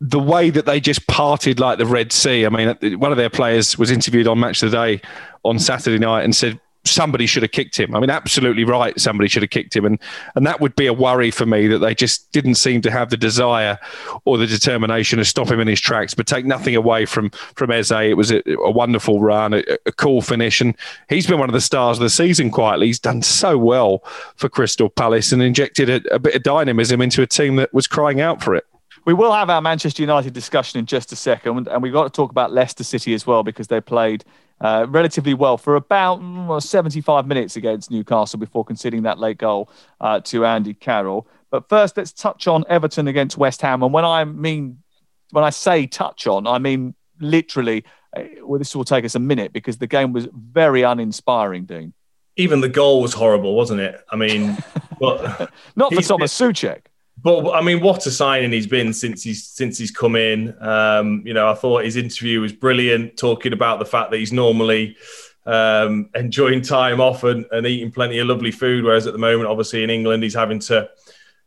the way that they just parted like the Red Sea. I mean, one of their players was interviewed on Match of the Day on Saturday night and said somebody should have kicked him. I mean, absolutely right. Somebody should have kicked him, and and that would be a worry for me that they just didn't seem to have the desire or the determination to stop him in his tracks. But take nothing away from from Eze. It was a, a wonderful run, a, a, cool finish, and he's been one of the stars of the season. Quietly, he's done so well for Crystal Palace and injected a, a bit of dynamism into a team that was crying out for it. We will have our Manchester United discussion in just a second, and we've got to talk about Leicester City as well because they played uh, relatively well for about well, 75 minutes against Newcastle before conceding that late goal uh, to Andy Carroll. But first, let's touch on Everton against West Ham. And when I mean, when I say touch on, I mean literally. Uh, well, this will take us a minute because the game was very uninspiring, Dean. Even the goal was horrible, wasn't it? I mean, but not for Thomas Soucek. But I mean, what a signing he's been since he's since he's come in. Um, you know, I thought his interview was brilliant, talking about the fact that he's normally um, enjoying time off and, and, eating plenty of lovely food, whereas at the moment, obviously in England, he's having to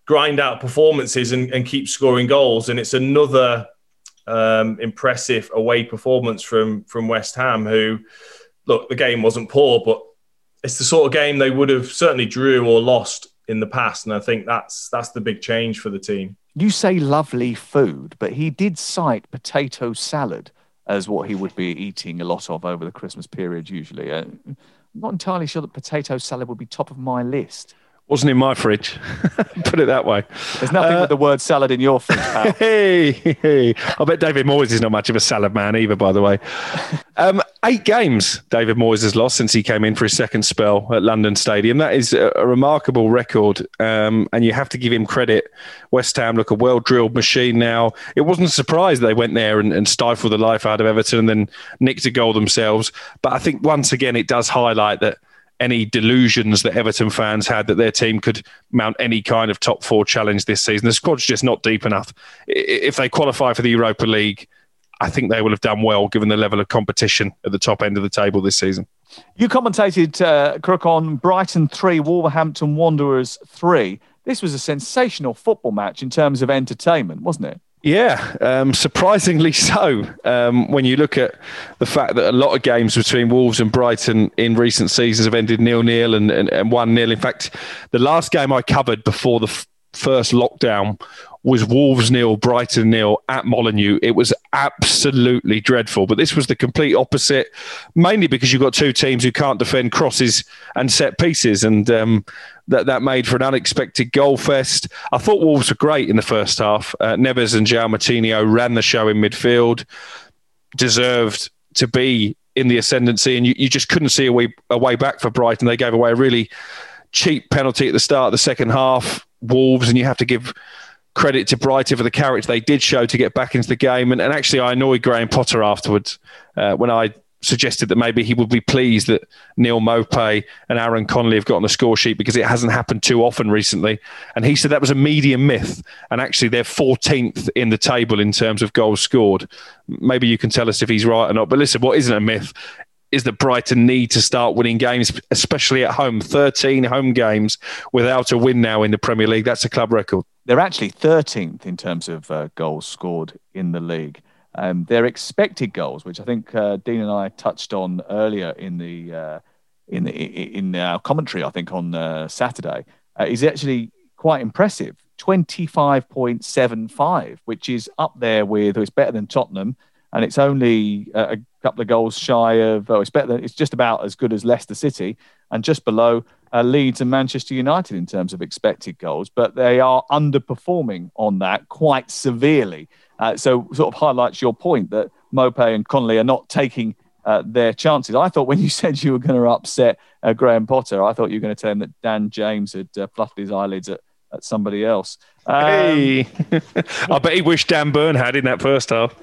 grind out performances and, and keep scoring goals. And it's another um, impressive away performance from from West Ham, who look the game wasn't poor, but it's the sort of game they would have certainly drew or lost in the past, and I think that's that's the big change for the team. You say lovely food, but he did cite potato salad as what he would be eating a lot of over the Christmas period. Usually, uh, I'm not entirely sure that potato salad would be top of my list. Wasn't in my fridge. Put it that way. There's nothing uh, with the word salad in your fridge, pal. hey, hey, I bet David Moyes is not much of a salad man either, by the way. Um, eight games David Moyes has lost since he came in for his second spell at London Stadium. That is a, a remarkable record, um, and you have to give him credit. West Ham look a well-drilled machine now. It wasn't a surprise they went there and, and stifled the life out of Everton and then nicked a goal themselves. But I think once again it does highlight that – any delusions that Everton fans had that their team could mount any kind of top four challenge this season. The squad's just not deep enough. If they qualify for the Europa League, I think they will have done well given the level of competition at the top end of the table this season. You commentated, uh, Crook, on Brighton 3, Wolverhampton Wanderers 3. This was a sensational football match in terms of entertainment, wasn't it? Yeah, um, surprisingly so. Um, when you look at the fact that a lot of games between Wolves and Brighton in recent seasons have ended nil nil and, and, 1 nil. In fact, the last game I covered before the f- first lockdown was Wolves nil, Brighton nil at Molineux. It was absolutely dreadful. But this was the complete opposite, mainly because you've got two teams who can't defend crosses and set pieces. And um, that, that made for an unexpected goal fest. I thought Wolves were great in the first half. Uh, Neves and João Moutinho ran the show in midfield, deserved to be in the ascendancy, and you, you just couldn't see a way, a way back for Brighton. They gave away a really cheap penalty at the start of the second half. Wolves, and you have to give credit to Brighton for the character they did show to get back into the game. And, and actually, I annoyed Graham Potter afterwards uh, when I suggested that maybe he would be pleased that Neal Maupay and Aaron Connolly have got on the score sheet because it hasn't happened too often recently. And he said that was a medium myth. And actually, they're 14th in the table in terms of goals scored. Maybe you can tell us if he's right or not. But listen, what isn't a myth is that Brighton need to start winning games, especially at home. 13 home games without a win now in the Premier League. That's a club record. They're actually 13th in terms of uh, goals scored in the league. Um, their expected goals, which I think uh, Dean and I touched on earlier in the uh, in the, in our commentary, I think on uh, Saturday, uh, is actually quite impressive. 25.75, which is up there with, or it's better than Tottenham, and it's only uh, a couple of goals shy of, oh, it's better it's just about as good as Leicester City, and just below uh, Leeds and Manchester United in terms of expected goals, but they are underperforming on that quite severely. Uh, so, sort of highlights your point that Maupay and Connolly are not taking uh, their chances. I thought when you said you were going to upset uh, Graham Potter, I thought you were going to tell him that Dan James had uh, fluffed his eyelids at at somebody else. Um, hey, I bet he wished Dan Burn had in that first half.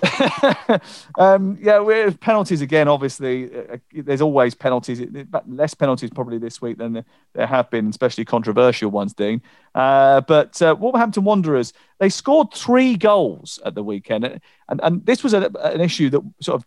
um, yeah, with penalties again. Obviously, uh, there's always penalties. But less penalties probably this week than there have been, especially controversial ones, Dean. Uh, but uh, Wolverhampton Wanderers they scored three goals at the weekend, and and this was a, an issue that sort of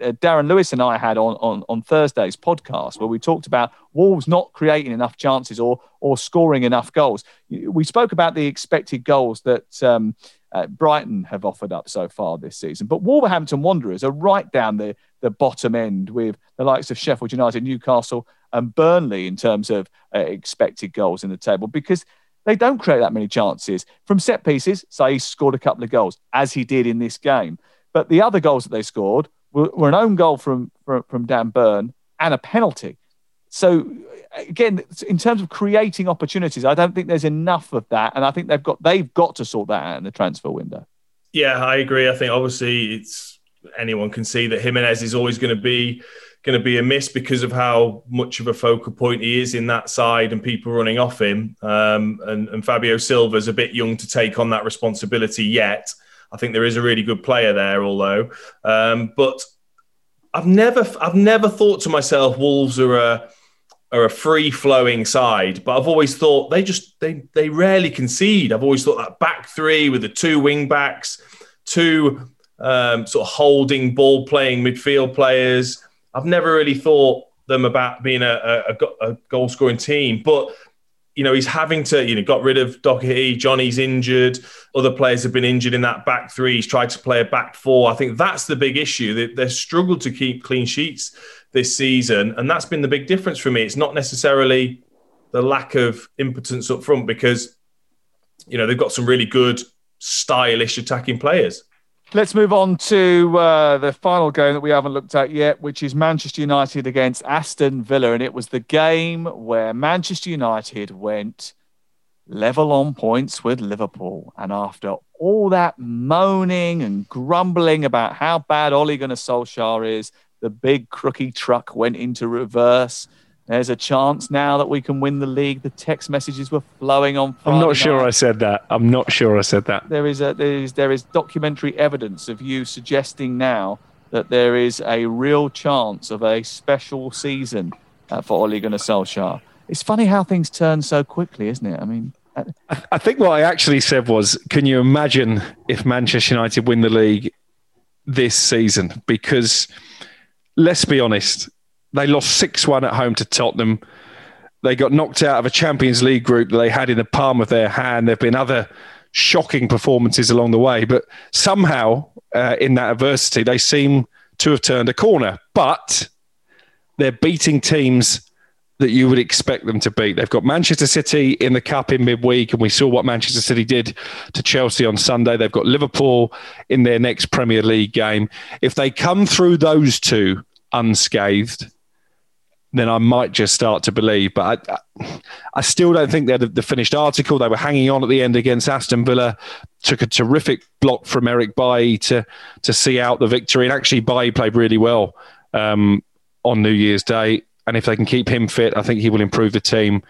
uh, Darren Lewis and I had on, on, on Thursday's podcast where we talked about Wolves not creating enough chances or or scoring enough goals. We spoke about the expected goals that um, uh, Brighton have offered up so far this season, but Wolverhampton Wanderers are right down the the bottom end with the likes of Sheffield United, Newcastle, and Burnley in terms of uh, expected goals in the table because they don't create that many chances from set pieces. Say he scored a couple of goals as he did in this game, but the other goals that they scored were, an own goal from, from, from Dan Burn and a penalty. So again, in terms of creating opportunities, I don't think there's enough of that, and I think they've got they've got to sort that out in the transfer window. Yeah, I agree. I think obviously it's anyone can see that Jimenez is always going to be going to be a miss because of how much of a focal point he is in that side and people running off him. Um, and, and Fabio Silva's a bit young to take on that responsibility yet. I think there is a really good player there, although. Um, but I've never, I've never thought to myself, Wolves are a are a free flowing side, but I've always thought they just they they rarely concede. I've always thought that back three with the two wing backs, two um, sort of holding ball playing midfield players. I've never really thought them about being a, a, a goal scoring team, but you know, he's having to, you know, got rid of Doherty, Jonny's injured, other players have been injured in that back three. He's tried to play a back four. I think that's the big issue. They, they've struggled to keep clean sheets this season. And that's been the big difference for me. It's not necessarily the lack of impotence up front because, you know, they've got some really good, stylish attacking players. Let's move on to uh, the final game that we haven't looked at yet, which is Manchester United against Aston Villa. And it was the game where Manchester United went level on points with Liverpool. And after all that moaning and grumbling about how bad Ole Gunnar Solskjaer is, the big crooky truck went into reverse. There's a chance now that we can win the league. The text messages were flowing on. Friday I'm not sure night. I said that. I'm not sure I said that. There is a there is there is documentary evidence of you suggesting now that there is a real chance of a special season uh, for Ole Gunnar Solskjaer. It's funny how things turn so quickly, isn't it? I mean, uh, I think what I actually said was, can you imagine if Manchester United win the league this season? Because let's be honest, they lost 6 1 at home to Tottenham. They got knocked out of a Champions League group that they had in the palm of their hand. There have been other shocking performances along the way, but somehow uh, in that adversity, they seem to have turned a corner. But they're beating teams that you would expect them to beat. They've got Manchester City in the cup in midweek, and we saw what Manchester City did to Chelsea on Sunday. They've got Liverpool in their next Premier League game. If they come through those two unscathed, then I might just start to believe. But I, I still don't think they're the, the, finished article. They were hanging on at the end against Aston Villa. Took a terrific block from Eric Bailly to to see out the victory. And actually, Bailly played really well um, on New Year's Day. And if they can keep him fit, I think he will improve the team.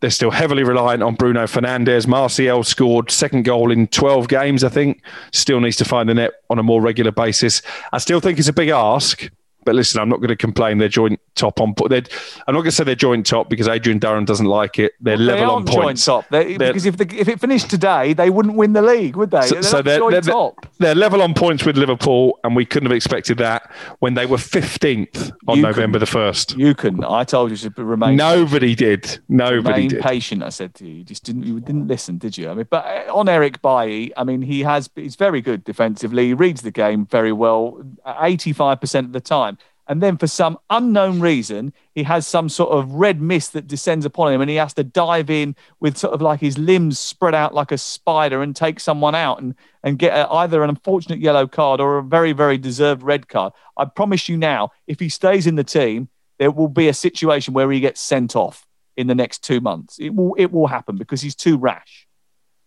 They're still heavily reliant on Bruno Fernandes. Martial scored second goal in 12 games, I think. Still needs to find the net on a more regular basis. I still think it's a big ask. But listen, I'm not going to complain. They're joint top on. They're, I'm not going to say they're joint top because Adrian Durham doesn't like it. They're well, level they on points. Joint top. They're, because if, the, if it finished today, they wouldn't win the league, would they? So, they're, so they're, joint they're, top. They're level on points with Liverpool, and we couldn't have expected that when they were 15th on You November the first. You couldn't. I told you to remain. Nobody did. Nobody did. patient. I said to you. You just didn't. You didn't listen, did you? I mean, but uh, on Eric Bailly, I mean, he has. He's very good defensively. He reads the game very well, 85 percent of the time. And then for some unknown reason, he has some sort of red mist that descends upon him, and he has to dive in with sort of like his limbs spread out like a spider and take someone out and, and get a, either an unfortunate yellow card or a very, very deserved red card. I promise you now, if he stays in the team, there will be a situation where he gets sent off in the next two months. It will, it will happen because he's too rash.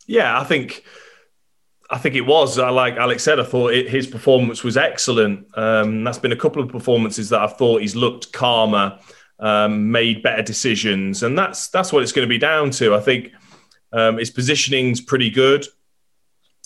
Yeah, I think I think it was. I like Alex said. I thought it, his performance was excellent. Um, that's been a couple of performances that I've thought he's looked calmer, um, made better decisions, and that's that's what it's going to be down to. I think um, his positioning's pretty good.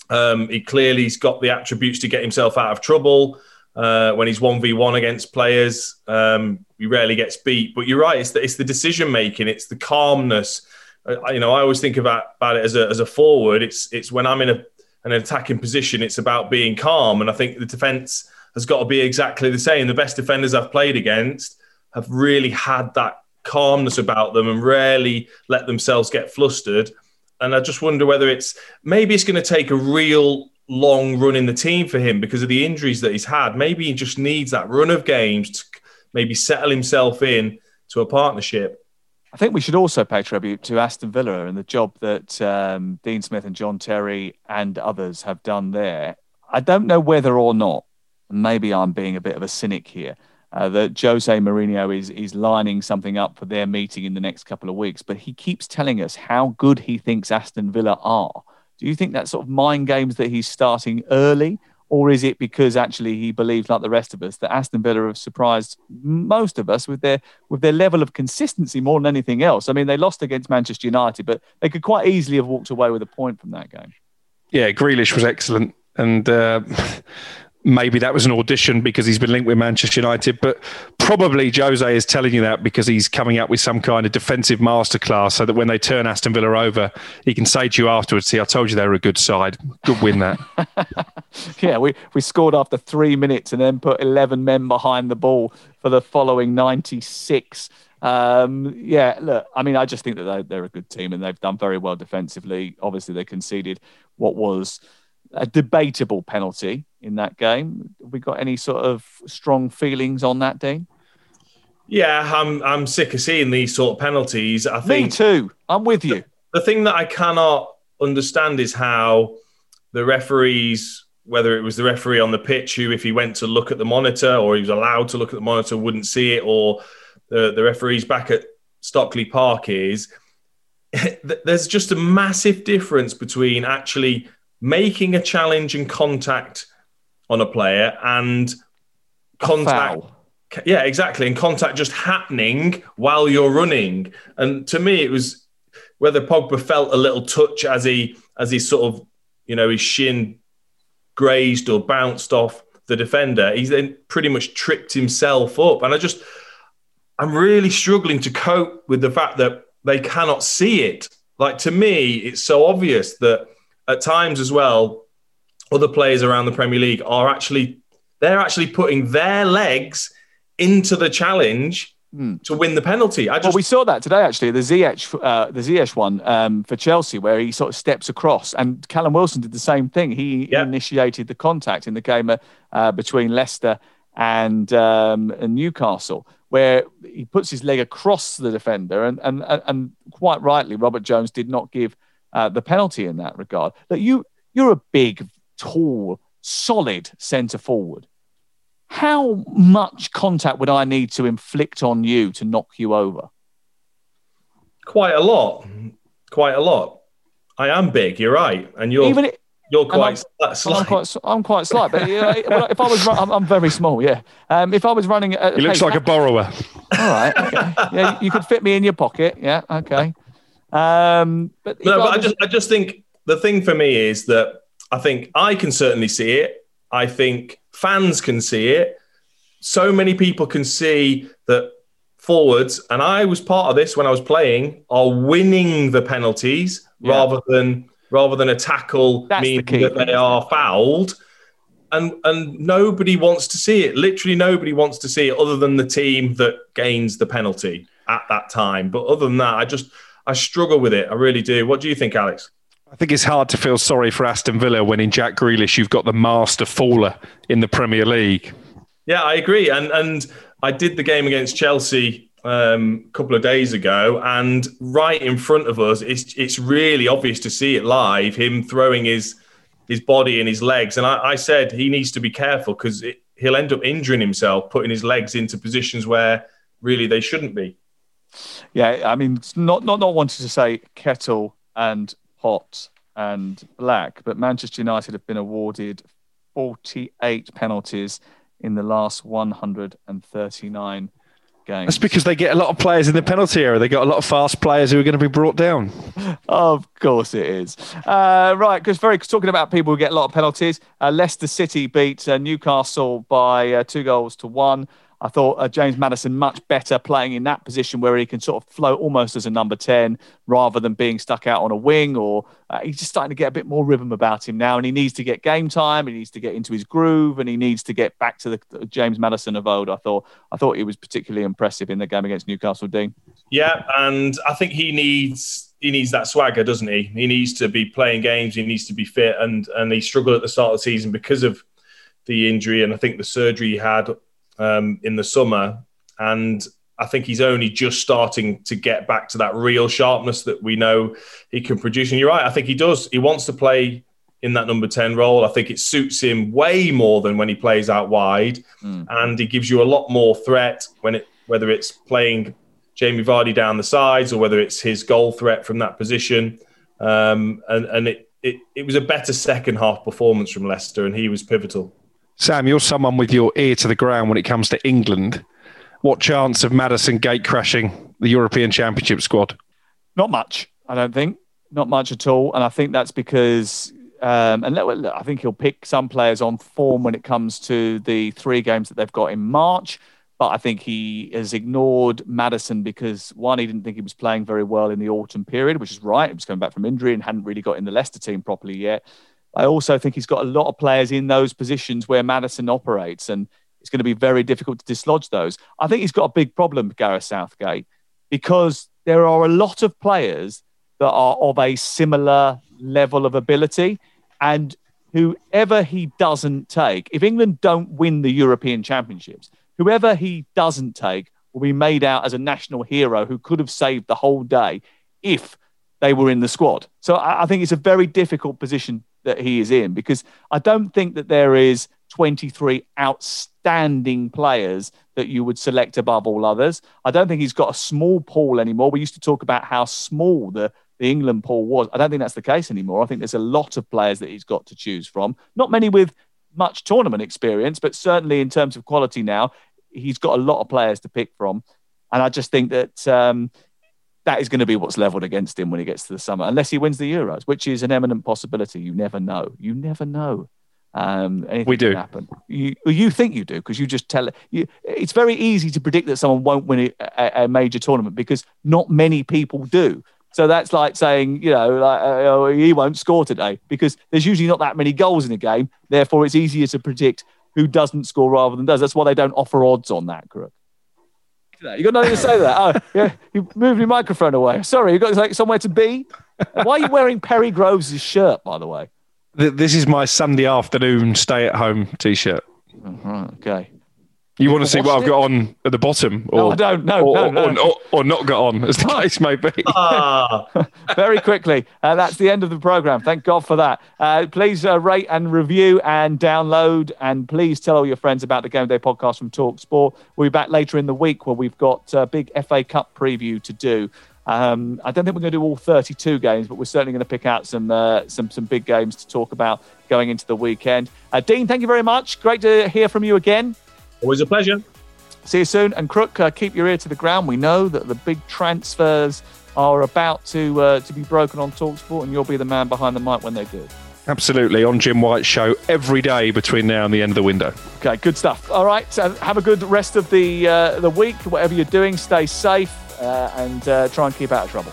Um, he clearly's got the attributes to get himself out of trouble uh, when he's one v one against players. Um, he rarely gets beat, but you're right. It's the, it's the decision making. It's the calmness. Uh, you know, I always think about, about it as a as a forward. It's it's when I'm in a an attacking position, it's about being calm. And I think the defense has got to be exactly the same. The best defenders I've played against have really had that calmness about them and rarely let themselves get flustered. And I just wonder whether it's maybe it's going to take a real long run in the team for him because of the injuries that he's had. Maybe he just needs that run of games to maybe settle himself in to a partnership. I think we should also pay tribute to Aston Villa and the job that um, Dean Smith and John Terry and others have done there. I don't know whether or not, maybe I'm being a bit of a cynic here, uh, that Jose Mourinho is is lining something up for their meeting in the next couple of weeks. But he keeps telling us how good he thinks Aston Villa are. Do you think that sort of mind games that he's starting early, or is it because actually he believes, like the rest of us, that Aston Villa have surprised most of us with their with their level of consistency more than anything else? I mean, they lost against Manchester United, but they could quite easily have walked away with a point from that game. Yeah, Grealish was excellent, and uh, maybe that was an audition because he's been linked with Manchester United, but probably Jose is telling you that because he's coming up with some kind of defensive masterclass so that when they turn Aston Villa over, he can say to you afterwards, see, I told you they were a good side. Good win that. yeah, we, we scored after three minutes and then put 11 men behind the ball for the following 96. Um, yeah, look, I mean, I just think that they, they're a good team and they've done very well defensively. Obviously, they conceded what was a debatable penalty in that game. Have we got any sort of strong feelings on that, Dean? Yeah, I'm I'm sick of seeing these sort of penalties. I think Me too. I'm with you. The, the thing that I cannot understand is how the referees whether it was the referee on the pitch who, if he went to look at the monitor or he was allowed to look at the monitor, wouldn't see it, or the, the referees back at Stockley Park is, there's just a massive difference between actually making a challenge and contact on a player and contact. Yeah, exactly. And contact just happening while you're running. And to me, it was whether Pogba felt a little touch as he as he sort of, you know, his shin grazed or bounced off the defender. He's then pretty much tripped himself up. And I just I'm really struggling to cope with the fact that they cannot see it. Like to me, it's so obvious that at times as well, other players around the Premier League are actually they're actually putting their legs into the challenge mm. to win the penalty. I just... Well, we saw that today actually, the Ziyech, uh, the Ziyech one um, for Chelsea, where he sort of steps across, and Callum Wilson did the same thing. He yep. initiated the contact in the game uh, between Leicester and, um, and Newcastle where he puts his leg across the defender, and and and quite rightly, Robert Jones did not give uh, the penalty in that regard. That you you're a big, tall, solid centre forward. How much contact would I need to inflict on you to knock you over? Quite a lot. Quite a lot. I am big. You're right, and you're even it, you're quite I'm, slight. I'm quite, I'm quite slight, but you know, if I was, I'm, I'm, very small. Yeah. Um, if I was running, he looks like a borrower. All right. Okay. Yeah, you could fit me in your pocket. Yeah. Okay. Um, but no, but I just, I just think the thing for me is that I think I can certainly see it. I think fans can see it. So many people can see that forwards, and I was part of this when I was playing, are winning the penalties yeah. rather than rather than a tackle That's meaning the that they are fouled. And and nobody wants to see it. Literally nobody wants to see it other than the team that gains the penalty at that time. But other than that, I just I struggle with it. I really do. What do you think, Alex? I think it's hard to feel sorry for Aston Villa when in Jack Grealish you've got the master faller in the Premier League. Yeah, I agree. And and I did the game against Chelsea um, a couple of days ago, and right in front of us, it's it's really obvious to see it live. Him throwing his his body and his legs, and I, I said he needs to be careful because he'll end up injuring himself, putting his legs into positions where really they shouldn't be. Yeah, I mean, not not not wanting to say kettle and pot and black, but Manchester United have been awarded 48 penalties in the last 139 games. That's because they get a lot of players in the penalty area. They got a lot of fast players who are going to be brought down. of course it is. Uh, right, because very talking about people who get a lot of penalties. Uh, Leicester City beat uh, Newcastle by uh, two goals to one. I thought uh, James Maddison much better playing in that position where he can sort of float almost as a number 10 rather than being stuck out on a wing or uh, he's just starting to get a bit more rhythm about him now and he needs to get game time, he needs to get into his groove and he needs to get back to the, the James Maddison of old. I thought I thought he was particularly impressive in the game against Newcastle Dean. Yeah, and I think he needs he needs that swagger, doesn't he? He needs to be playing games, he needs to be fit and and he struggled at the start of the season because of the injury and I think the surgery he had um, in the summer, and I think he's only just starting to get back to that real sharpness that we know he can produce. And you're right, I think he does. He wants to play in that number 10 role. I think it suits him way more than when he plays out wide. Mm. And he gives you a lot more threat when it whether it's playing Jamie Vardy down the sides or whether it's his goal threat from that position. Um, and and it, it, it was a better second half performance from Leicester, and he was pivotal. Sam, you're someone with your ear to the ground when it comes to England. What chance of Maddison gate crashing the European Championship squad? Not much, I don't think. Not much at all. And I think that's because, um, and I think he'll pick some players on form when it comes to the three games that they've got in March. But I think he has ignored Maddison because one, he didn't think he was playing very well in the autumn period, which is right. He was coming back from injury and hadn't really got in the Leicester team properly yet. I also think he's got a lot of players in those positions where Maddison operates, and it's going to be very difficult to dislodge those. I think he's got a big problem, Gareth Southgate, because there are a lot of players that are of a similar level of ability, and whoever he doesn't take, if England don't win the European Championships, whoever he doesn't take will be made out as a national hero who could have saved the whole day if they were in the squad. So I, think it's a very difficult position that he is in because I don't think that there is 23 outstanding players that you would select above all others. I don't think he's got a small pool anymore. We used to talk about how small the, the England pool was. I don't think that's the case anymore. I think there's a lot of players that he's got to choose from. Not many with much tournament experience, but certainly in terms of quality now, he's got a lot of players to pick from. And I just think that um, that is going to be what's leveled against him when he gets to the summer, unless he wins the Euros, which is an eminent possibility. You never know. You never know. Um, we do happen. You you think you do because you just tell it. You, it's very easy to predict that someone won't win a, a, major tournament because not many people do. So that's like saying, you know, like, uh, oh, he won't score today because there's usually not that many goals in a game. Therefore, it's easier to predict who doesn't score rather than does. That's why they don't offer odds on that, Crook. You got nothing to say that? Oh, yeah, you moved your microphone away. Sorry, you got like somewhere to be. Why are you wearing Perry Groves' shirt, by the way? This is my Sunday afternoon stay-at-home t-shirt. Right, okay. You want to see what I've got on at the bottom? Or, no, I don't. No, or, no, no. Or, or, or, not got on, as the case may be. Ah. Very quickly, uh, that's the end of the program. Thank God for that. Uh, please uh, rate and review and download, and please tell all your friends about the Game Day podcast from Talk Sport. We'll be back later in the week where we've got a big FA Cup preview to do. Um, I don't think we're going to do all 32 games, but we're certainly going to pick out some uh, some some big games to talk about going into the weekend. Uh, Dean, thank you very much. Great to hear from you again. Always a pleasure. See you soon. And Crook, uh, keep your ear to the ground. We know that the big transfers are about to uh, to be broken on Talksport, and you'll be the man behind the mic when they do. Absolutely, on Jim White's show every day between now and the end of the window. Okay, good stuff. All right, so have a good rest of the uh, the week. Whatever you're doing, stay safe uh, and uh, try and keep out of trouble.